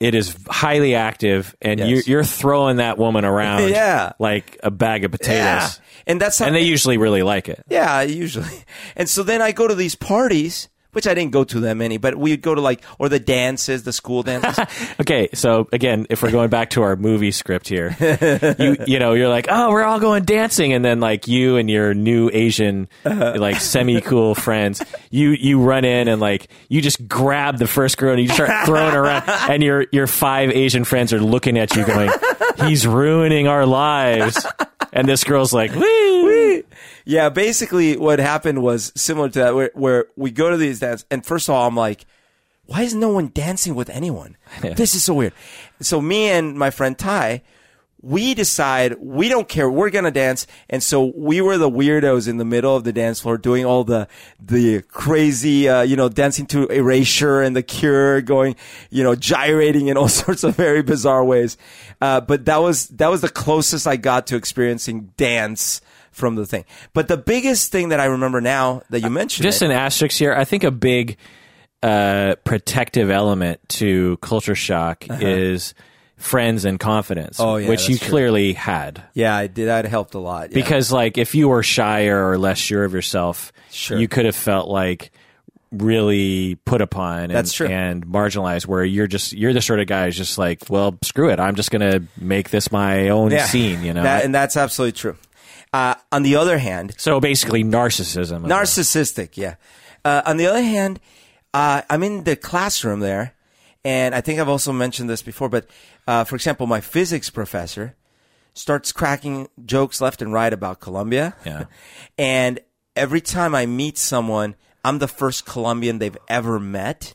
it is highly active, and Yes. you're, you're throwing that woman around Yeah. like a bag of potatoes. Yeah. And that's how And they usually really like it. Yeah, usually. And so then I go to these parties, which I didn't go to that many, but we'd go to like, or the dances, the school dances. Okay, so again, if we're going back to our movie script here, you you know, you're like, oh, we're all going dancing, and then like you and your new Asian, uh-huh. like semi cool friends, you you run in and like you just grab the first girl and you start throwing around, and your your five Asian friends are looking at you going, he's ruining our lives, and this girl's like, woo. Yeah, basically what happened was similar to that, where, where we go to these dances, and first of all, I'm like, why is no one dancing with anyone? This is so weird. So me and my friend Ty, we decide we don't care. We're gonna dance, and so we were the weirdos in the middle of the dance floor doing all the the crazy, uh, you know, dancing to Erasure and The Cure, going, you know, gyrating in all sorts of very bizarre ways. Uh, but that was that was the closest I got to experiencing dance from the thing. But the biggest thing that I remember now that you mentioned, Just it, an asterisk here. I think a big uh, protective element to culture shock is friends and confidence, Uh-huh. Oh, yeah, which you true. clearly had. yeah, I did. That helped a lot yeah. Because, like, if you were shyer or less sure of yourself, Sure. you could have felt like really put upon and, That's true. and marginalized where you're just you're the sort of guy who's just like well screw it i'm just gonna make this my own Yeah. scene you know That- and that's absolutely true. Uh, on the other hand, so basically narcissism narcissistic yeah uh, on the other hand uh, i'm in the classroom there and i think i've also mentioned this before but uh, for example my physics professor starts cracking jokes left and right about colombia Yeah. and every time i meet someone i'm the first colombian they've ever met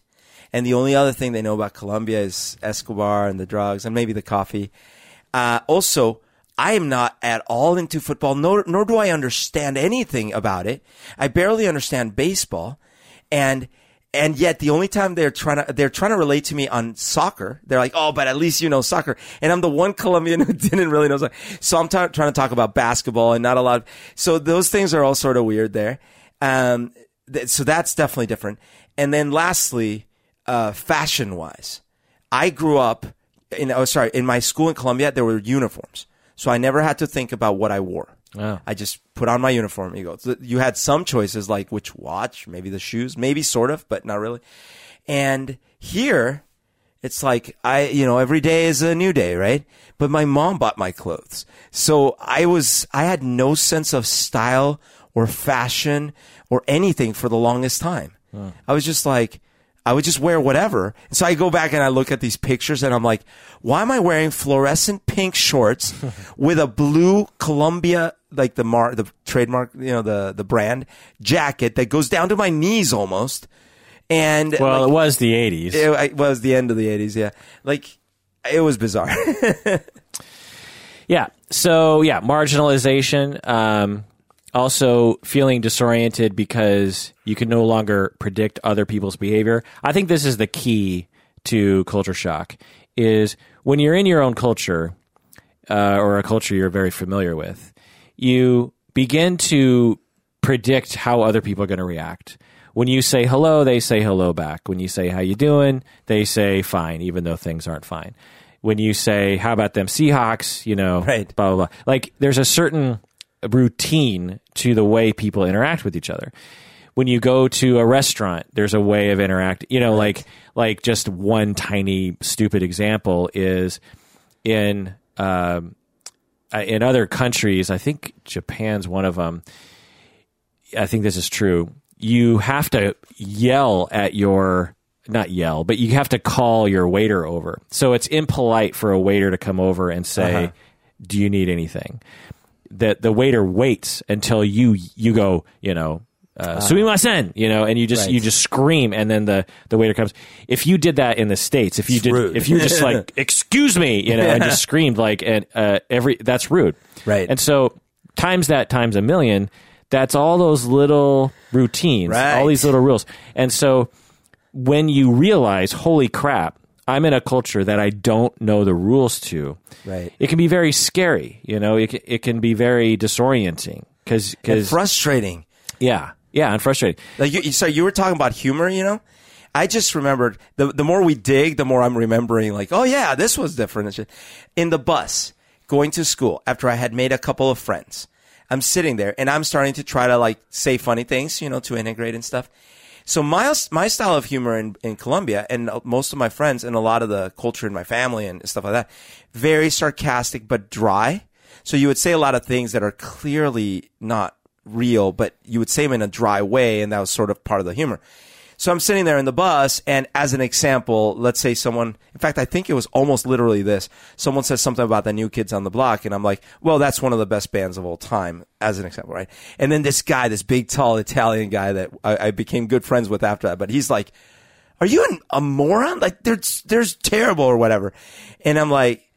and the only other thing they know about Colombia is Escobar and the drugs and maybe the coffee. Uh, also, I am not at all into football, nor, nor do I understand anything about it. I barely understand baseball. And, and yet the only time they're trying to, they're trying to relate to me on soccer, they're like, oh, but at least you know soccer. And I'm the one Colombian who didn't really know soccer. So I'm ta- trying to talk about basketball and not a lot of, so those things are all sort of weird there. Um, th- so that's definitely different. And then lastly, uh, fashion wise, I grew up in, oh, sorry, in my school in Colombia, there were uniforms. So I never had to think about what I wore. Oh. I just put on my uniform. You go. You had some choices like which watch, maybe the shoes, maybe sort of, but not really. And here, it's like I, you know, every day is a new day, right? But my mom bought my clothes. So I was, I had no sense of style or fashion or anything for the longest time. I was just like, I would just wear whatever. So I go back and I look at these pictures and I'm like, why am I wearing fluorescent pink shorts with a blue Columbia, like the mar, the trademark, you know, the, the brand jacket that goes down to my knees almost. And well like, it was the 80s it, it was the end of the 80s yeah like it was bizarre Yeah. So yeah, marginalization. Um, also feeling disoriented because you can no longer predict other people's behavior. I think this is the key to culture shock. Is when you're in your own culture uh, or a culture you're very familiar with, you begin to predict how other people are going to react. When you say hello, they say hello back. When you say how you doing, they say fine, even though things aren't fine. When you say how about them Seahawks, you know, Right. blah blah blah. Like there's a certain routine to the way people interact with each other. When you go to a restaurant, there's a way of interacting. You know, like like just one tiny stupid example is in um, uh, in other countries. I think Japan's one of them. I think this is true. You have to yell at your not yell, but you have to call your waiter over. So it's impolite for a waiter to come over and say, "Do you need anything?" That the waiter waits until you you go, you know, uh, sumimasen, you know, and you just Right. you just scream, and then the the waiter comes. If you did that in the states, if you did, rude. if you just like, excuse me, you know, and just screamed like, and uh, every that's rude, Right. And so times that times a million, that's all those little routines, Right. all these little rules, and so when you realize, holy crap, I'm in a culture that I don't know the rules to. Right. It can be very scary, you know. It can, it can be very disorienting because frustrating yeah, yeah, and frustrating. Like you, so you were talking about humor, you know. I just remembered the the more we dig, the more I'm remembering. Like, oh yeah, this was different. In the bus going to school after I had made a couple of friends, I'm sitting there and I'm starting to try to like say funny things, you know, to integrate and stuff. So my my style of humor in, in Colombia and most of my friends and a lot of the culture in my family and stuff like that, very sarcastic but dry. So you would say a lot of things that are clearly not real, but you would say them in a dry way, and that was sort of part of the humor. So I'm sitting there in the bus, and as an example, let's say someone, in fact, I think it was almost literally this. Someone says something about the new kids on the block, and I'm like, well, that's one of the best bands of all time, as an example, right? And then this guy, this big, tall Italian guy that I, I became good friends with after that, but he's like, are you an, a moron? Like, there's, there's terrible or whatever. And I'm like,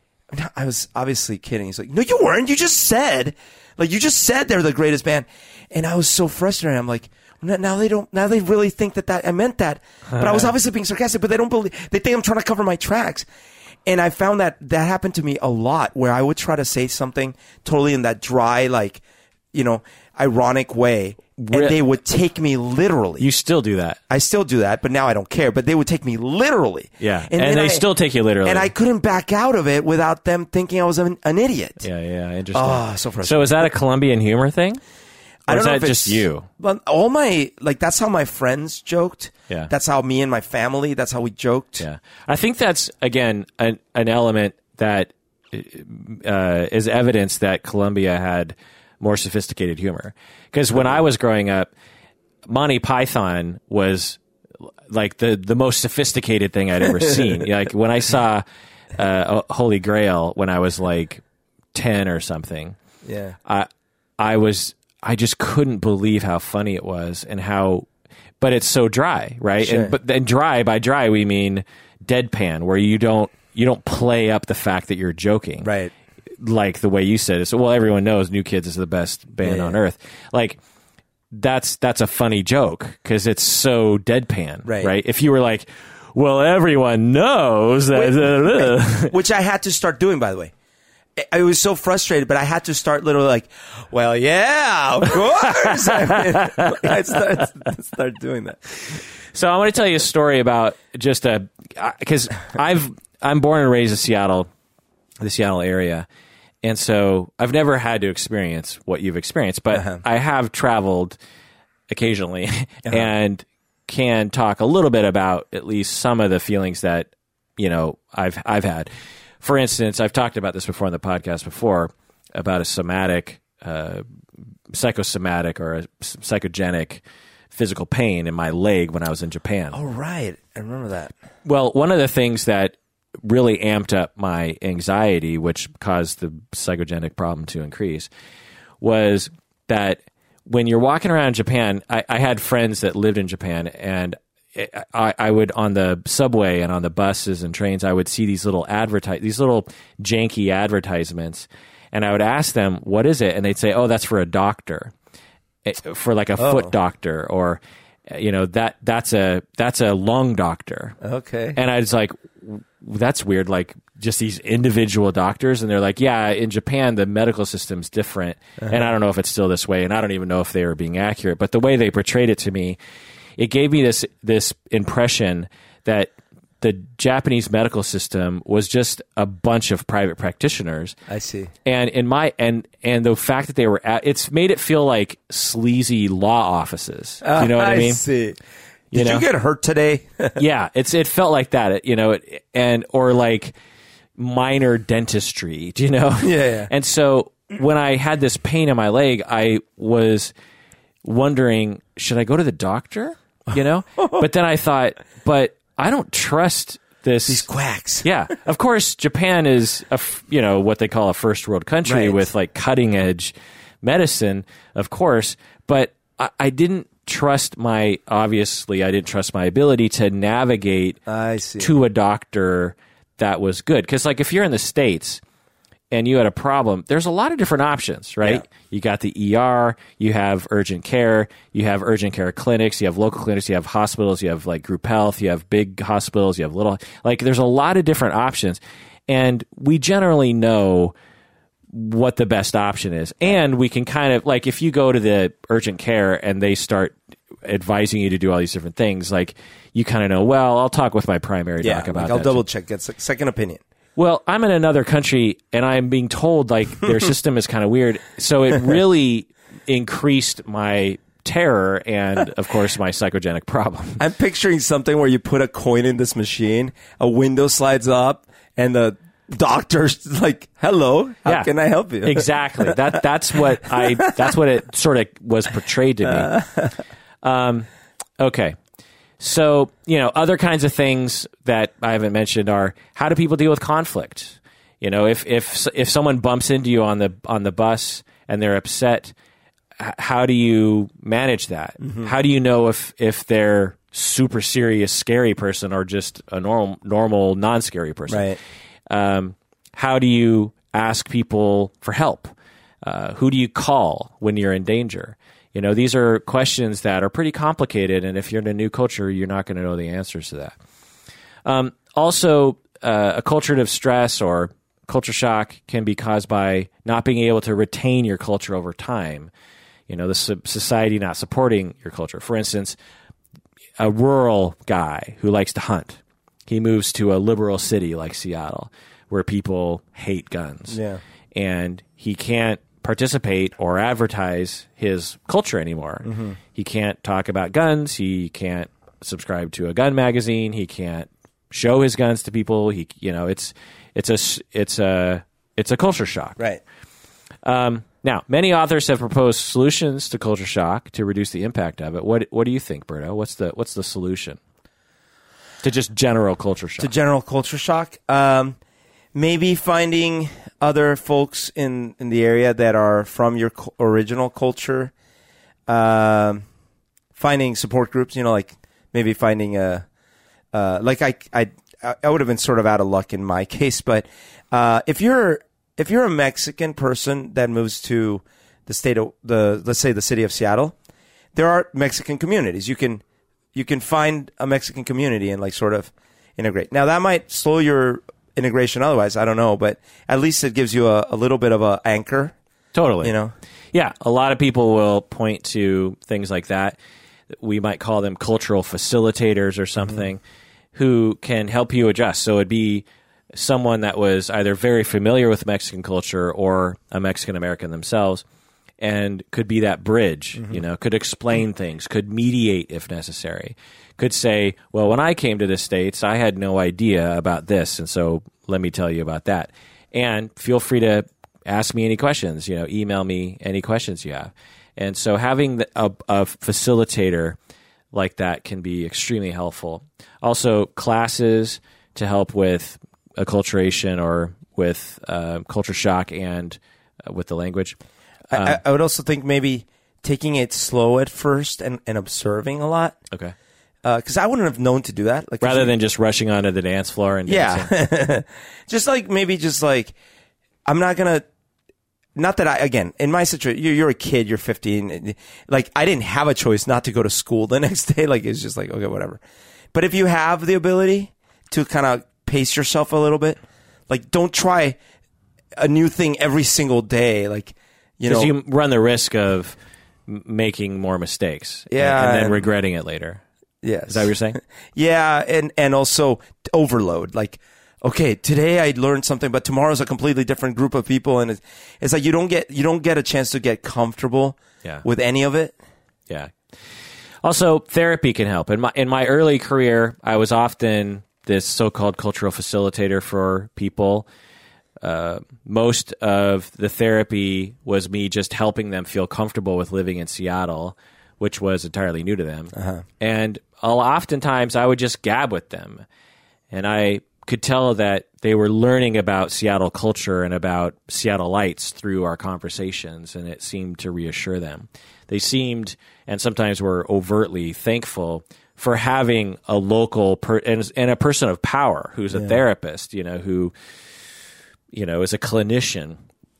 I was obviously kidding. He's like, no, you weren't. You just said, like, you just said they're the greatest band. And I was so frustrated. I'm like, now they don't, now they really think that, that I meant that. But I was obviously being sarcastic, but they don't believe, they think I'm trying to cover my tracks. And I found that that happened to me a lot where I would try to say something totally in that dry, like, you know, ironic way. And they would take me literally. You still do that. I still do that, but now I don't care. But they would take me literally. Yeah. And, then they I- still take you literally. And I couldn't back out of it without them thinking I was an, an idiot. yeah, yeah, interesting. Ah, so frustrating. so is that a Colombian humor thing? I don't is know that if just it's- you? But all my like that's how my friends joked. Yeah. That's how me and my family. That's how we joked. Yeah, I think that's again an an element that uh, is evidence that Colombia had more sophisticated humor. Because when I was growing up, Monty Python was like the the most sophisticated thing I'd ever seen. like when I saw uh, Holy Grail when I was like ten or something. Yeah. I I was I just couldn't believe how funny it was and how but it's so dry, right? Sure. And but then dry by dry we mean deadpan where you don't you don't play up the fact that you're joking. Right. Like the way you said it. So well everyone knows New Kids is the best band Yeah, on yeah. earth. Like that's that's a funny joke cuz it's so deadpan, Right. If you were like well, everyone knows that. Which I had to start doing, by the way. I- was so frustrated, but I had to start literally like, well, yeah, of course. I, mean, I start, start doing that. So I want to tell you a story about just a because I've I'm born and raised in Seattle, the Seattle area, and so I've never had to experience what you've experienced, but Uh-huh. I have traveled occasionally and can talk a little bit about at least some of the feelings that you know I've I've had. For instance, I've talked about this before on the podcast before about a somatic, uh, psychosomatic or a psychogenic physical pain in my leg when I was in Japan. Oh, right. I remember that. Well, one of the things that really amped up my anxiety, which caused the psychogenic problem to increase, was that when you're walking around Japan, I, I had friends that lived in Japan, and I, I would on the subway and on the buses and trains, I would see these little advertise these little janky advertisements, and I would ask them, "What is it?" And they'd say, "Oh, that's for a doctor." for like a foot doctor or uh, you know that that's a that's a lung doctor Okay. and i was like that's weird like just these individual doctors and they're like yeah in japan the medical system's different and i don't know if it's still this way and i don't even know if they were being accurate but the way they portrayed it to me it gave me this this impression that the japanese medical system was just a bunch of private practitioners I see. and in my and and the fact that they were at it's made it feel like sleazy law offices. you ah, know what I mean? see. You Did know? you get hurt today? yeah, it's it felt like that. It, you know, it, and or like minor dentistry. Do you know? Yeah, yeah. And so when I had this pain in my leg, I was wondering, should I go to the doctor? You know, but then I thought, but I don't trust this. These quacks. Yeah, of course, Japan is a f- you know what they call a first world country Right. with like cutting edge medicine, of course. But I, I didn't trust my obviously I didn't trust my ability to navigate I see. to a doctor that was good because like if you're in the states and you had a problem, there's a lot of different options, right? Yeah. You got the ER, you have urgent care, you have urgent care clinics, you have local clinics, you have hospitals, you have like group health, you have big hospitals, you have little, like there's a lot of different options. And we generally know what the best option is. And we can kind of, like, if you go to the urgent care and they start advising you to do all these different things, like, you kind of know. Well, I'll talk with my primary Yeah, doc about like I'll that. double check, get a second opinion. Well, I'm in another country and I'm being told like their system is kind of weird. So it really increased my terror and, of course, my psychogenic problem. I'm picturing something where you put a coin in this machine, a window slides up, and the doctor's like, "Hello, how Yeah. can I help you?" exactly. That that's what I that's what it sort of was portrayed to me. Um, okay. So, you know, other kinds of things that I haven't mentioned are how do people deal with conflict? You know, if if if someone bumps into you on the on the bus and they're upset, how do you manage that? How do you know if if they're super serious scary person or just a normal normal non-scary person? Right. Um, how do you ask people for help? Uh, who do you call when you're in danger? You know, these are questions that are pretty complicated, and if you're in a new culture, you're not going to know the answers to that. Um, also, uh, a culture of stress or culture shock can be caused by not being able to retain your culture over time. You know, the so- society not supporting your culture. For instance, a rural guy who likes to hunt. He moves to a liberal city like Seattle where people hate guns. Yeah. And he can't participate or advertise his culture anymore. He can't talk about guns. He can't subscribe to a gun magazine. He can't show his guns to people. He, you know, it's it's a it's a it's a culture shock. Right. Um, now, many authors have proposed solutions to culture shock to reduce the impact of it. What What do you think, Berto? What's the What's the solution to just general culture shock? to general culture shock. Um, maybe finding other folks in, in the area that are from your original culture. Um, finding support groups, you know, like maybe finding a, uh, like I, I, I would have been sort of out of luck in my case, but, uh, if you're, if you're a Mexican person that moves to the state of the, let's say the city of Seattle, there are Mexican communities. You can, you can find a Mexican community and like sort of integrate. Now that might slow your integration otherwise. I don't know, but at least it gives you a, a little bit of a anchor, totally. you know? Yeah, a lot of people will point to things like that. We might call them cultural facilitators or something mm-hmm. who can help you adjust. So it'd be someone that was either very familiar with Mexican culture or a Mexican American themselves and could be that bridge, you know, could explain things, could mediate if necessary. Could say, well, when I came to the States, I had no idea about this. And so let me tell you about that. And feel free to ask me any questions, you know, email me any questions you have. And so having the, a, a facilitator like that can be extremely helpful. Also, classes to help with acculturation or with uh, culture shock and uh, with the language. I, uh, I, I would also think maybe taking it slow at first and, and observing a lot. Okay. Uh, because I wouldn't have known to do that. Like Rather than just rushing onto the dance floor and dancing. yeah, just like maybe just like I'm not gonna. Not that I again in my situation, you're, you're a kid, you're 15. Like I didn't have a choice not to go to school the next day. Like it's just like okay, whatever. But if you have the ability to kind of pace yourself a little bit, like don't try a new thing every single day. Like you know, Because you run the risk of m- making more mistakes. and- Yeah, And, then and- regretting it later. yes. Is that what you're saying? Yeah, and and also overload. Like, okay, today I learned something, but tomorrow's a completely different group of people, and it's, it's like you don't get you don't get a chance to get comfortable Yeah. with any of it. Yeah. Also, therapy can help. In my in my early career, I was often this so-called cultural facilitator for people. Uh, most of the therapy was me just helping them feel comfortable with living in Seattle, which was entirely new to them. And I'll, oftentimes, I would just gab with them, and I could tell that they were learning about Seattle culture and about Seattleites through our conversations, and it seemed to reassure them. They seemed, and sometimes were overtly thankful for having a local per- and, and a person of power who's a therapist, you know, who you know, as a clinician,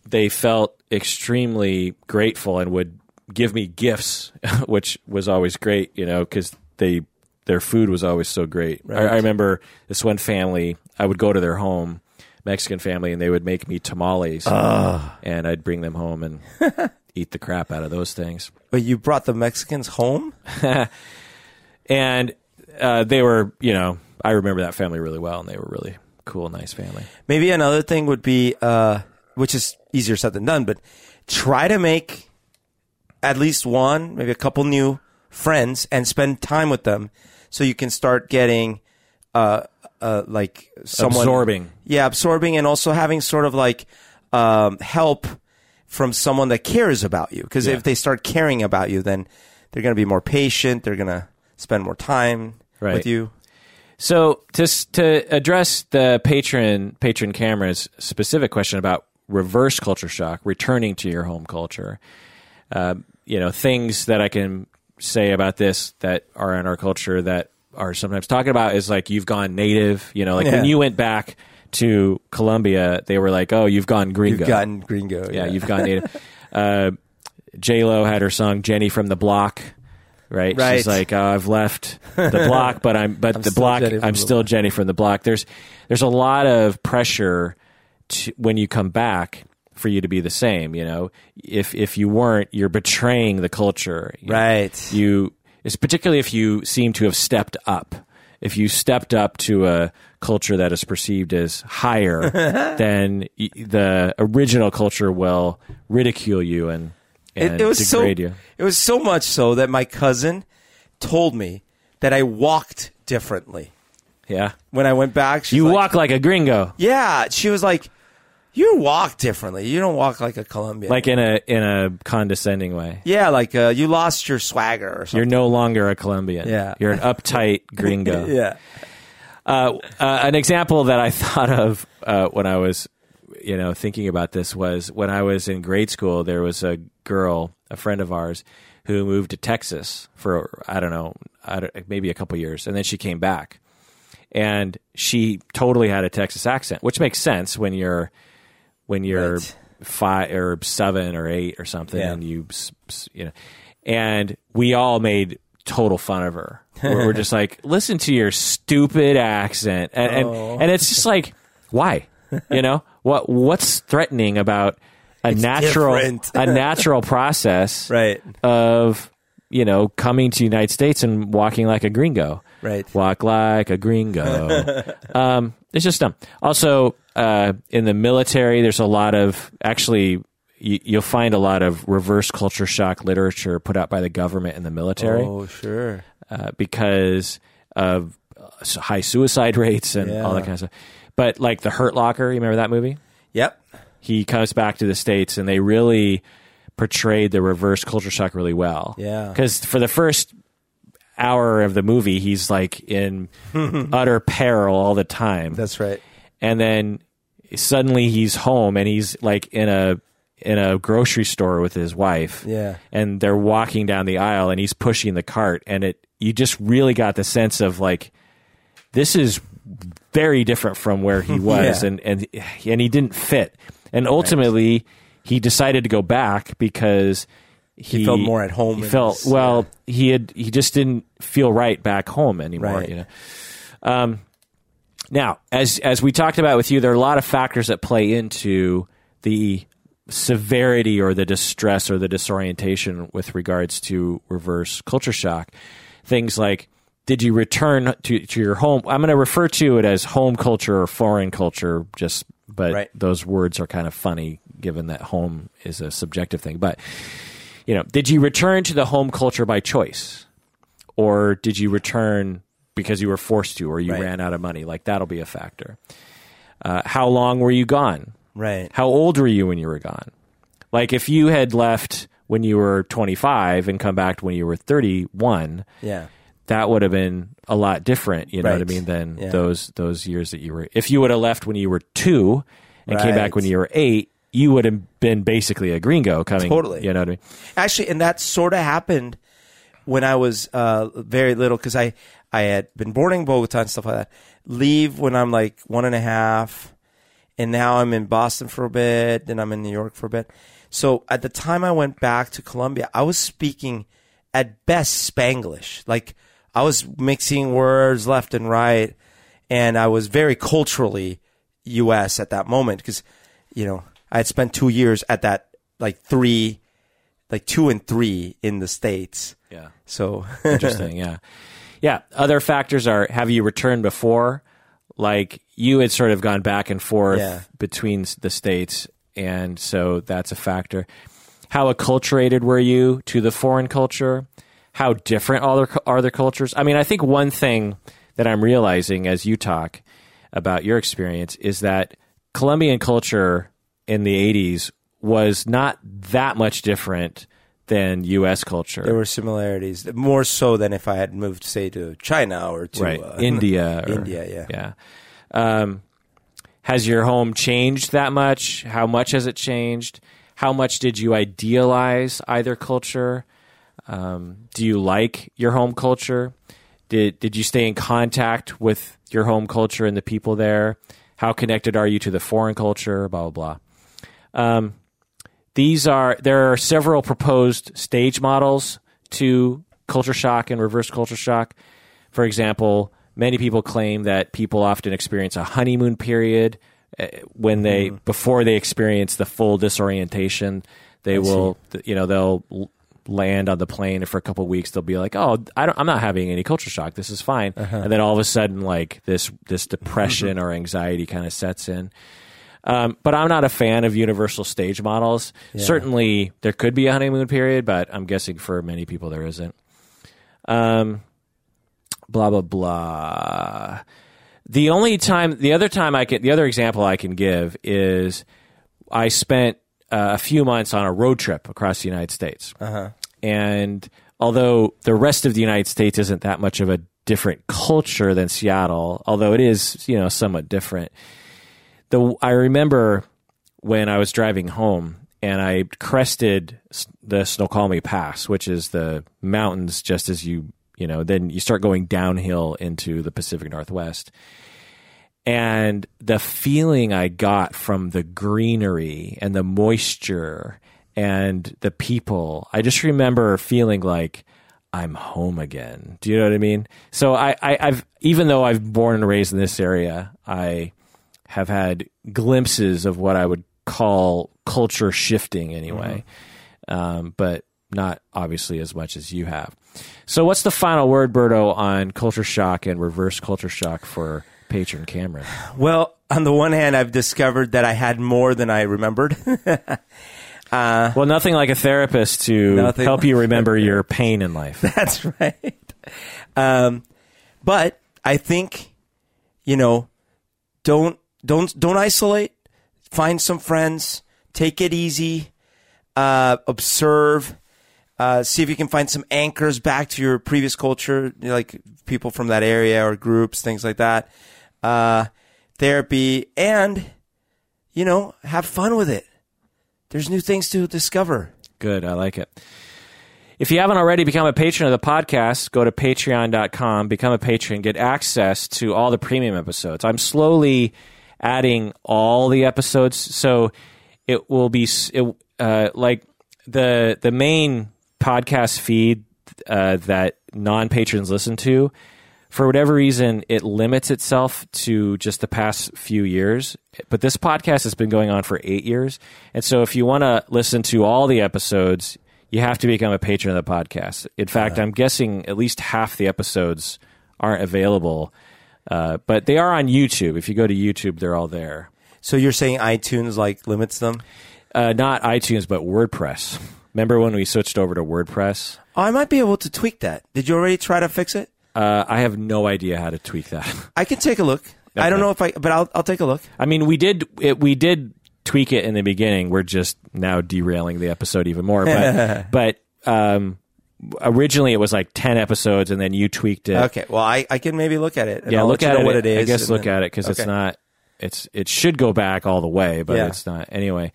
they felt extremely grateful and would give me gifts, which was always great, you know, because they their food was always so great. I, I remember this one family. I would go to their home, Mexican family, and they would make me tamales, and I'd bring them home and eat the crap out of those things. But you brought the Mexicans home. And uh, they were, you know, I remember that family really well, and they were really cool, nice family. Maybe another thing would be, uh, which is easier said than done, but try to make at least one, maybe a couple new friends and spend time with them so you can start getting, uh, uh, like someone Absorbing. Yeah, absorbing and also having sort of like, um, help from someone that cares about you. Cause Yeah. if they start caring about you, then they're going to be more patient. They're going to spend more time Right. with you. So to to address the patron patron camera's specific question about reverse culture shock, returning to your home culture, uh, you know, things that I can say about this that are in our culture that are sometimes talking about is like you've gone native. You know, like when you went back to Colombia, they were like, "Oh, you've gone gringo." You've gotten gringo. yeah, you've gone native. uh, J Lo had her song "Jenny from the Block." Right? Right. she's like, oh, I've left the block, but I'm but the still block. Jenny I'm the still Jenny from the block. There's there's a lot of pressure to, when you come back for you to be the same. You know, if if you weren't, you're betraying the culture. You- Right. You, it's particularly if you seem to have stepped up. If you stepped up to a culture that is perceived as higher, then the original culture will ridicule you and it, it was so you. it was so much so that my cousin told me that I walked differently Yeah, when I went back. you like, walk like a gringo, Yeah, she was like, "You walk differently. You don't walk like a Colombian." like in a in a condescending way. yeah, like uh, you lost your swagger or something. You're no longer a Colombian. Yeah. You're an uptight gringo. yeah, Uh, uh, an example that I thought of uh, when I was, you know, thinking about this was when I was in grade school. There was a girl, a friend of ours, who moved to Texas for I don't know, I don't, maybe a couple years, and then she came back, and she totally had a Texas accent, which makes sense when you're when you're Right. five or seven or eight or something, Yeah. and you you know, and we all made total fun of her. We're, we're just like, listen to your stupid accent, and and, Oh. and it's just like, why, you know, what what's threatening about a natural a natural process right, of you know coming to the United States and walking like a gringo. right. Walk like a gringo. um, it's just dumb. Also, uh, in the military, there's a lot of actually. You, you'll find a lot of reverse culture shock literature put out by the government in the military Oh, sure. uh, because of uh, high suicide rates and all that kind of stuff. But like the Hurt Locker, you remember that movie? Yep. He comes back to the states, and they really portrayed the reverse culture shock really well. Yeah. because for the first hour of the movie, he's like in utter peril all the time, That's right. and then suddenly he's home and he's like in a in a grocery store with his wife Yeah. and they're walking down the aisle and he's pushing the cart and it you just really got the sense of like this is very different from where he was Yeah. and and and he didn't fit and ultimately he decided to go back because he, felt more at home he felt well he had he just didn't feel right back home anymore Right. you know um now as as we talked about with you there are a lot of factors that play into the severity or the distress or the disorientation with regards to reverse culture shock. Things like, did you return to, to your home? I'm going to refer to it as home culture or foreign culture, just, but Right. those words are kind of funny given that home is a subjective thing. But, you know, did you return to the home culture by choice? Or did you return because you were forced to or you Right. ran out of money? Like, that'll be a factor. Uh, how long were you gone? Right. How old were you when you were gone? Like if you had left when you were 25 and come back when you were 31, Yeah. That would have been a lot different, you know what I mean, than Yeah. those those years that you were. If you would have left when you were 2 and came back when you were 8, you would have been basically a gringo coming, Totally. you know what I mean? Actually, and that sort of happened when I was uh, very little because I I had been boarding Bogota and stuff like that. Leave when I'm like one and a half, and now I'm in Boston for a bit, then I'm in New York for a bit. So at the time I went back to Colombia, I was speaking at best Spanglish. Like I was mixing words left and right, and I was very culturally U.S. at that moment because you know I had spent two years at that like three like two and three in the states. Yeah. So Interesting, yeah. Yeah. Other factors are have you returned before? Like you had sort of gone back and forth Yeah. between the states, and so that's a factor. How acculturated were you to the foreign culture? How different are their, are their cultures? I mean, I think one thing that I'm realizing as you talk about your experience is that Colombian culture in the 80s was not that much different than U.S. culture. There were similarities, more so than if I had moved, say, to China or to right uh, india or- India, yeah. yeah um, has your home changed that much how much has it changed how much did you idealize either culture um, do you like your home culture? Did did you stay in contact with your home culture and the people there? How connected are you to the foreign culture? Blah blah blah. Um, these are there are several proposed stage models to culture shock and reverse culture shock. For example, many people claim that people often experience a honeymoon period uh, when they before they experience the full disorientation. They will, th- you know, they'll land on the plane and for a couple of weeks they'll be like, "Oh, I don't, I'm not having any culture shock. This is fine." And then all of a sudden, like this this depression or anxiety kind of sets in. Um, but I'm not a fan of universal stage models. Certainly, there could be a honeymoon period, but I'm guessing for many people there isn't. Um, blah blah blah. The only time, the other time I can, the other example I can give is I spent uh, a few months on a road trip across the United States, and although the rest of the United States isn't that much of a different culture than Seattle, although it is you know somewhat different. The I remember when I was driving home and I crested the Snoqualmie Pass, which is the mountains just as you, you know, then you start going downhill into the Pacific Northwest. And the feeling I got from the greenery and the moisture and the people, I just remember feeling like I'm home again. Do you know what I mean? So I, I, I've even though I've born and raised in this area, I have had glimpses of what I would call culture shifting anyway, um, but not obviously as much as you have. So, what's the final word, Berto, on culture shock and reverse culture shock for patron Cameron? Well, on the one hand, I've discovered that I had more than I remembered. Well, nothing like a therapist to Nothing help you remember your pain in life. That's right. Um, but I think, you know, don't don't don't isolate. Find some friends. Take it easy. Uh, observe. Uh, see if you can find some anchors back to your previous culture, you know, like people from that area or groups, things like that. Uh, therapy and, you know, have fun with it. There's new things to discover. Good. I like it. If you haven't already become a patron of the podcast, go to patreon.com, become a patron, get access to all the premium episodes. I'm slowly adding all the episodes. So it will be it, uh, like the, the main podcast feed uh, that non patrons listen to. For whatever reason, it limits itself to just the past few years. But this podcast has been going on for eight years. And so if you want to listen to all the episodes, you have to become a patron of the podcast. In fact, I'm guessing at least half the episodes aren't available. Uh, but they are on YouTube. If you go to YouTube, they're all there. So you're saying iTunes like limits them? Uh, not iTunes, but WordPress. Remember when we switched over to WordPress? Oh, I might be able to tweak that. Did you already try to fix it? Uh, I have no idea how to tweak that. I can take a look. I don't know if I, but I'll I'll take a look. I mean, we did it, we did tweak it in the beginning. We're just now derailing the episode even more. But but um, originally it was like ten episodes, and then you tweaked it. Okay, well I, I can maybe look at it. and Yeah, I'll look at it. what it is. I guess look then- at it because it's not. It's it should go back all the way, but Yeah. it's not anyway.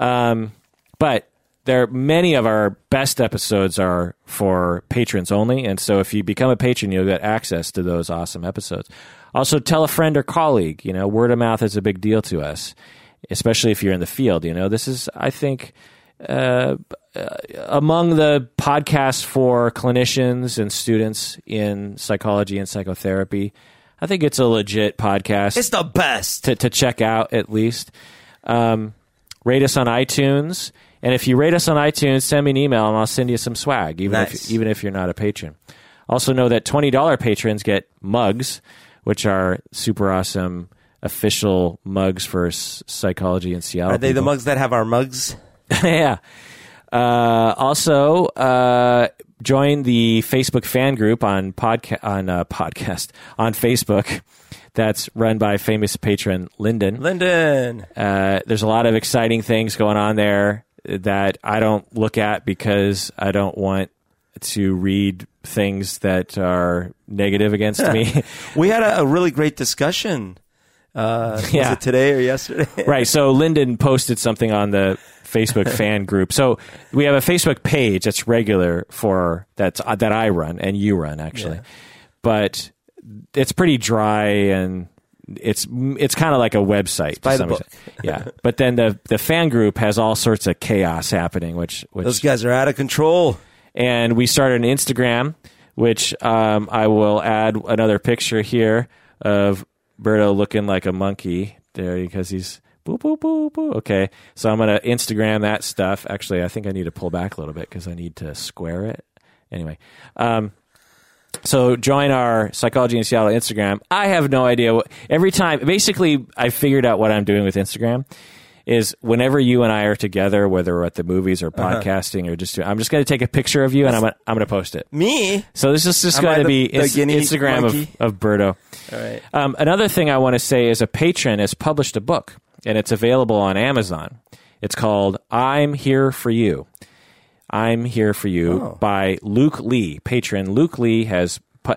Um, but there many of our best episodes are for patrons only, and so if you become a patron, you'll get access to those awesome episodes. Also, tell a friend or colleague. You know, word of mouth is a big deal to us, especially if you're in the field. You know, this is I think uh, uh, among the podcasts for clinicians and students in psychology and psychotherapy. I think it's a legit podcast It's the best. to, to check out at least. Um, rate us on iTunes, and if you rate us on iTunes, send me an email and I'll send you some swag, even Nice. if even if you're not a patron. Also, know that $20 patrons get mugs, which are super awesome official mugs for psychology in Seattle. Are they the mugs that have our mugs? yeah. Uh, also, uh, join the Facebook fan group on podca- on uh, podcast on Facebook. That's run by famous patron Lyndon. Lyndon. Uh, there's a lot of exciting things going on there that I don't look at because I don't want to read things that are negative against me. We had a, a really great discussion. Uh, Yeah. It today or yesterday? right. So Lyndon posted something on the Facebook fan group. So we have a Facebook page that's regular for that's uh, that I run and you run actually, but it's pretty dry and it's it's kind of like a website. by the some book. extent. yeah. But then the the fan group has all sorts of chaos happening, which which Those guys are out of control. and we started an Instagram, which um, I will add another picture here of Berto looking like a monkey there because he's boo boo boo boo. Okay, so I'm gonna Instagram that stuff. Actually, I think I need to pull back a little bit because I need to square it. Anyway, um, so join our psychology in Seattle Instagram. I have no idea what every time. Basically, I figured out what I'm doing with Instagram is whenever you and I are together, whether we're at the movies or Uh-huh. podcasting or just, I'm just going to take a picture of you and I'm gonna, I'm going to post it. Me? So this is just going to be the ins- Instagram monkey? of, of Berto. All right. Um, another thing I want to say is a patron has published a book and it's available on Amazon. It's called I'm Here for You. I'm Here for You Oh. by Luke Lee. Patron Luke Lee has pu-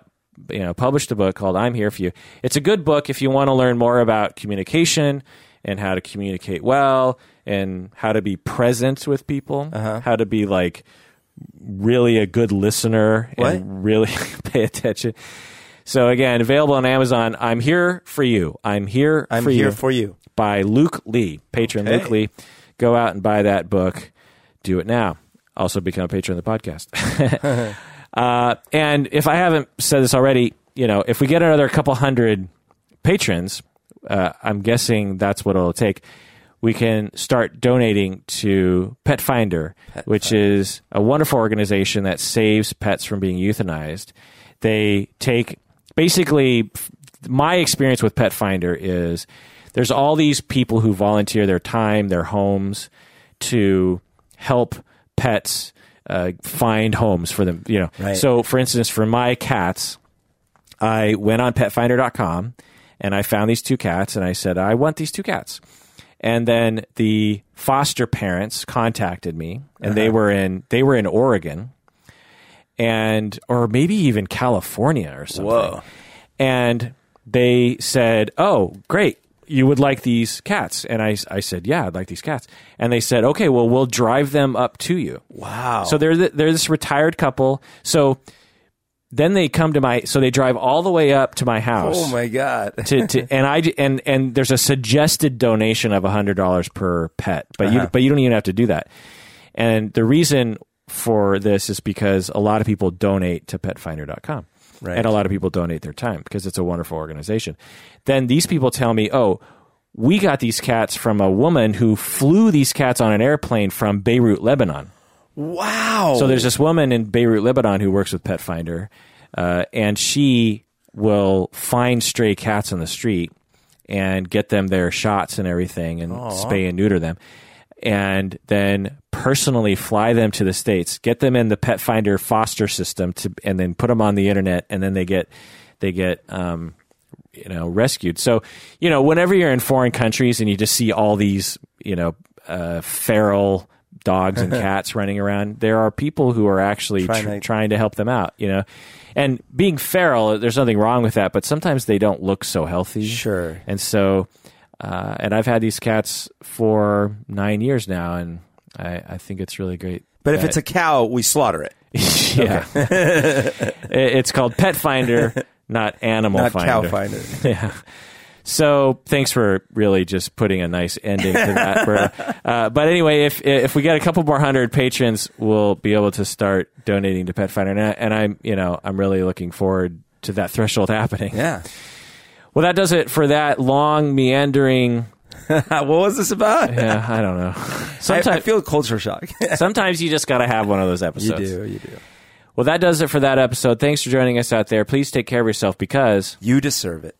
you know published a book called I'm Here for You. It's a good book if you want to learn more about communication and how to communicate well and how to be present with people, Uh-huh. how to be like really a good listener What? and really pay attention. So again, available on Amazon. I'm here for you. I'm here I'm for here you for you. by Luke Lee, patron Okay. Luke Lee. Go out and buy that book. Do it now. Also become a patron of the podcast. uh, and if I haven't said this already, you know, if we get another couple hundred patrons, uh, I'm guessing that's what it'll take. We can start donating to Pet Finder, which is a wonderful organization that saves pets from being euthanized. They take basically my experience with Pet Finder is there's all these people who volunteer their time, their homes to help pets uh, find homes for them. You know, Right. so for instance, for my cats, I went on petfinder.com and I found these two cats and I said, I want these two cats. And then the foster parents contacted me and they were in they were in Oregon and or maybe even California or something. Whoa. And they said, "Oh, great. You would like these cats." And I I said, "Yeah, I'd like these cats." And they said, "Okay, well, we'll drive them up to you." Wow. So they're th- they're this retired couple. So then they come to my so they drive all the way up to my house. oh my god. to, to and I and and there's a suggested donation of hundred dollars per pet, but you Uh-huh. but you don't even have to do that. And the reason for this is because a lot of people donate to PetFinder.com, Right. and a lot of people donate their time because it's a wonderful organization. Then these people tell me, "Oh, we got these cats from a woman who flew these cats on an airplane from Beirut, Lebanon." wow. So there's this woman in Beirut, Lebanon, who works with Pet Finder, uh, and she will find stray cats on the street and get them their shots and everything, and spay and neuter them, and then personally fly them to the states, get them in the Pet Finder foster system, to, and then put them on the internet, and then they get they get. Um, you know, rescued. So, you know, whenever you're in foreign countries and you just see all these, you know, uh, feral dogs and cats running around, there are people who are actually Trying tr- to- trying to help them out, you know. And being feral, there's nothing wrong with that, but sometimes they don't look so healthy. Sure. And so, uh, and I've had these cats for nine years now, and I, I think it's really great. But if it's a cow, we slaughter it. yeah, It- it's called Pet Finder, not Animal Not Finder. cow finder. Yeah. So thanks for really just putting a nice ending to that. Uh, but anyway, if if we get a couple more hundred patrons, we'll be able to start donating to Pet Finder, and, I, and I'm you know I'm really looking forward to that threshold happening. Yeah. Well, that does it for that long meandering. what was this about? Yeah, I don't know. I, Sometimes I feel culture shock. sometimes you just got to have one of those episodes. you do. You do. Well, that does it for that episode. Thanks for joining us out there. Please take care of yourself because You deserve it.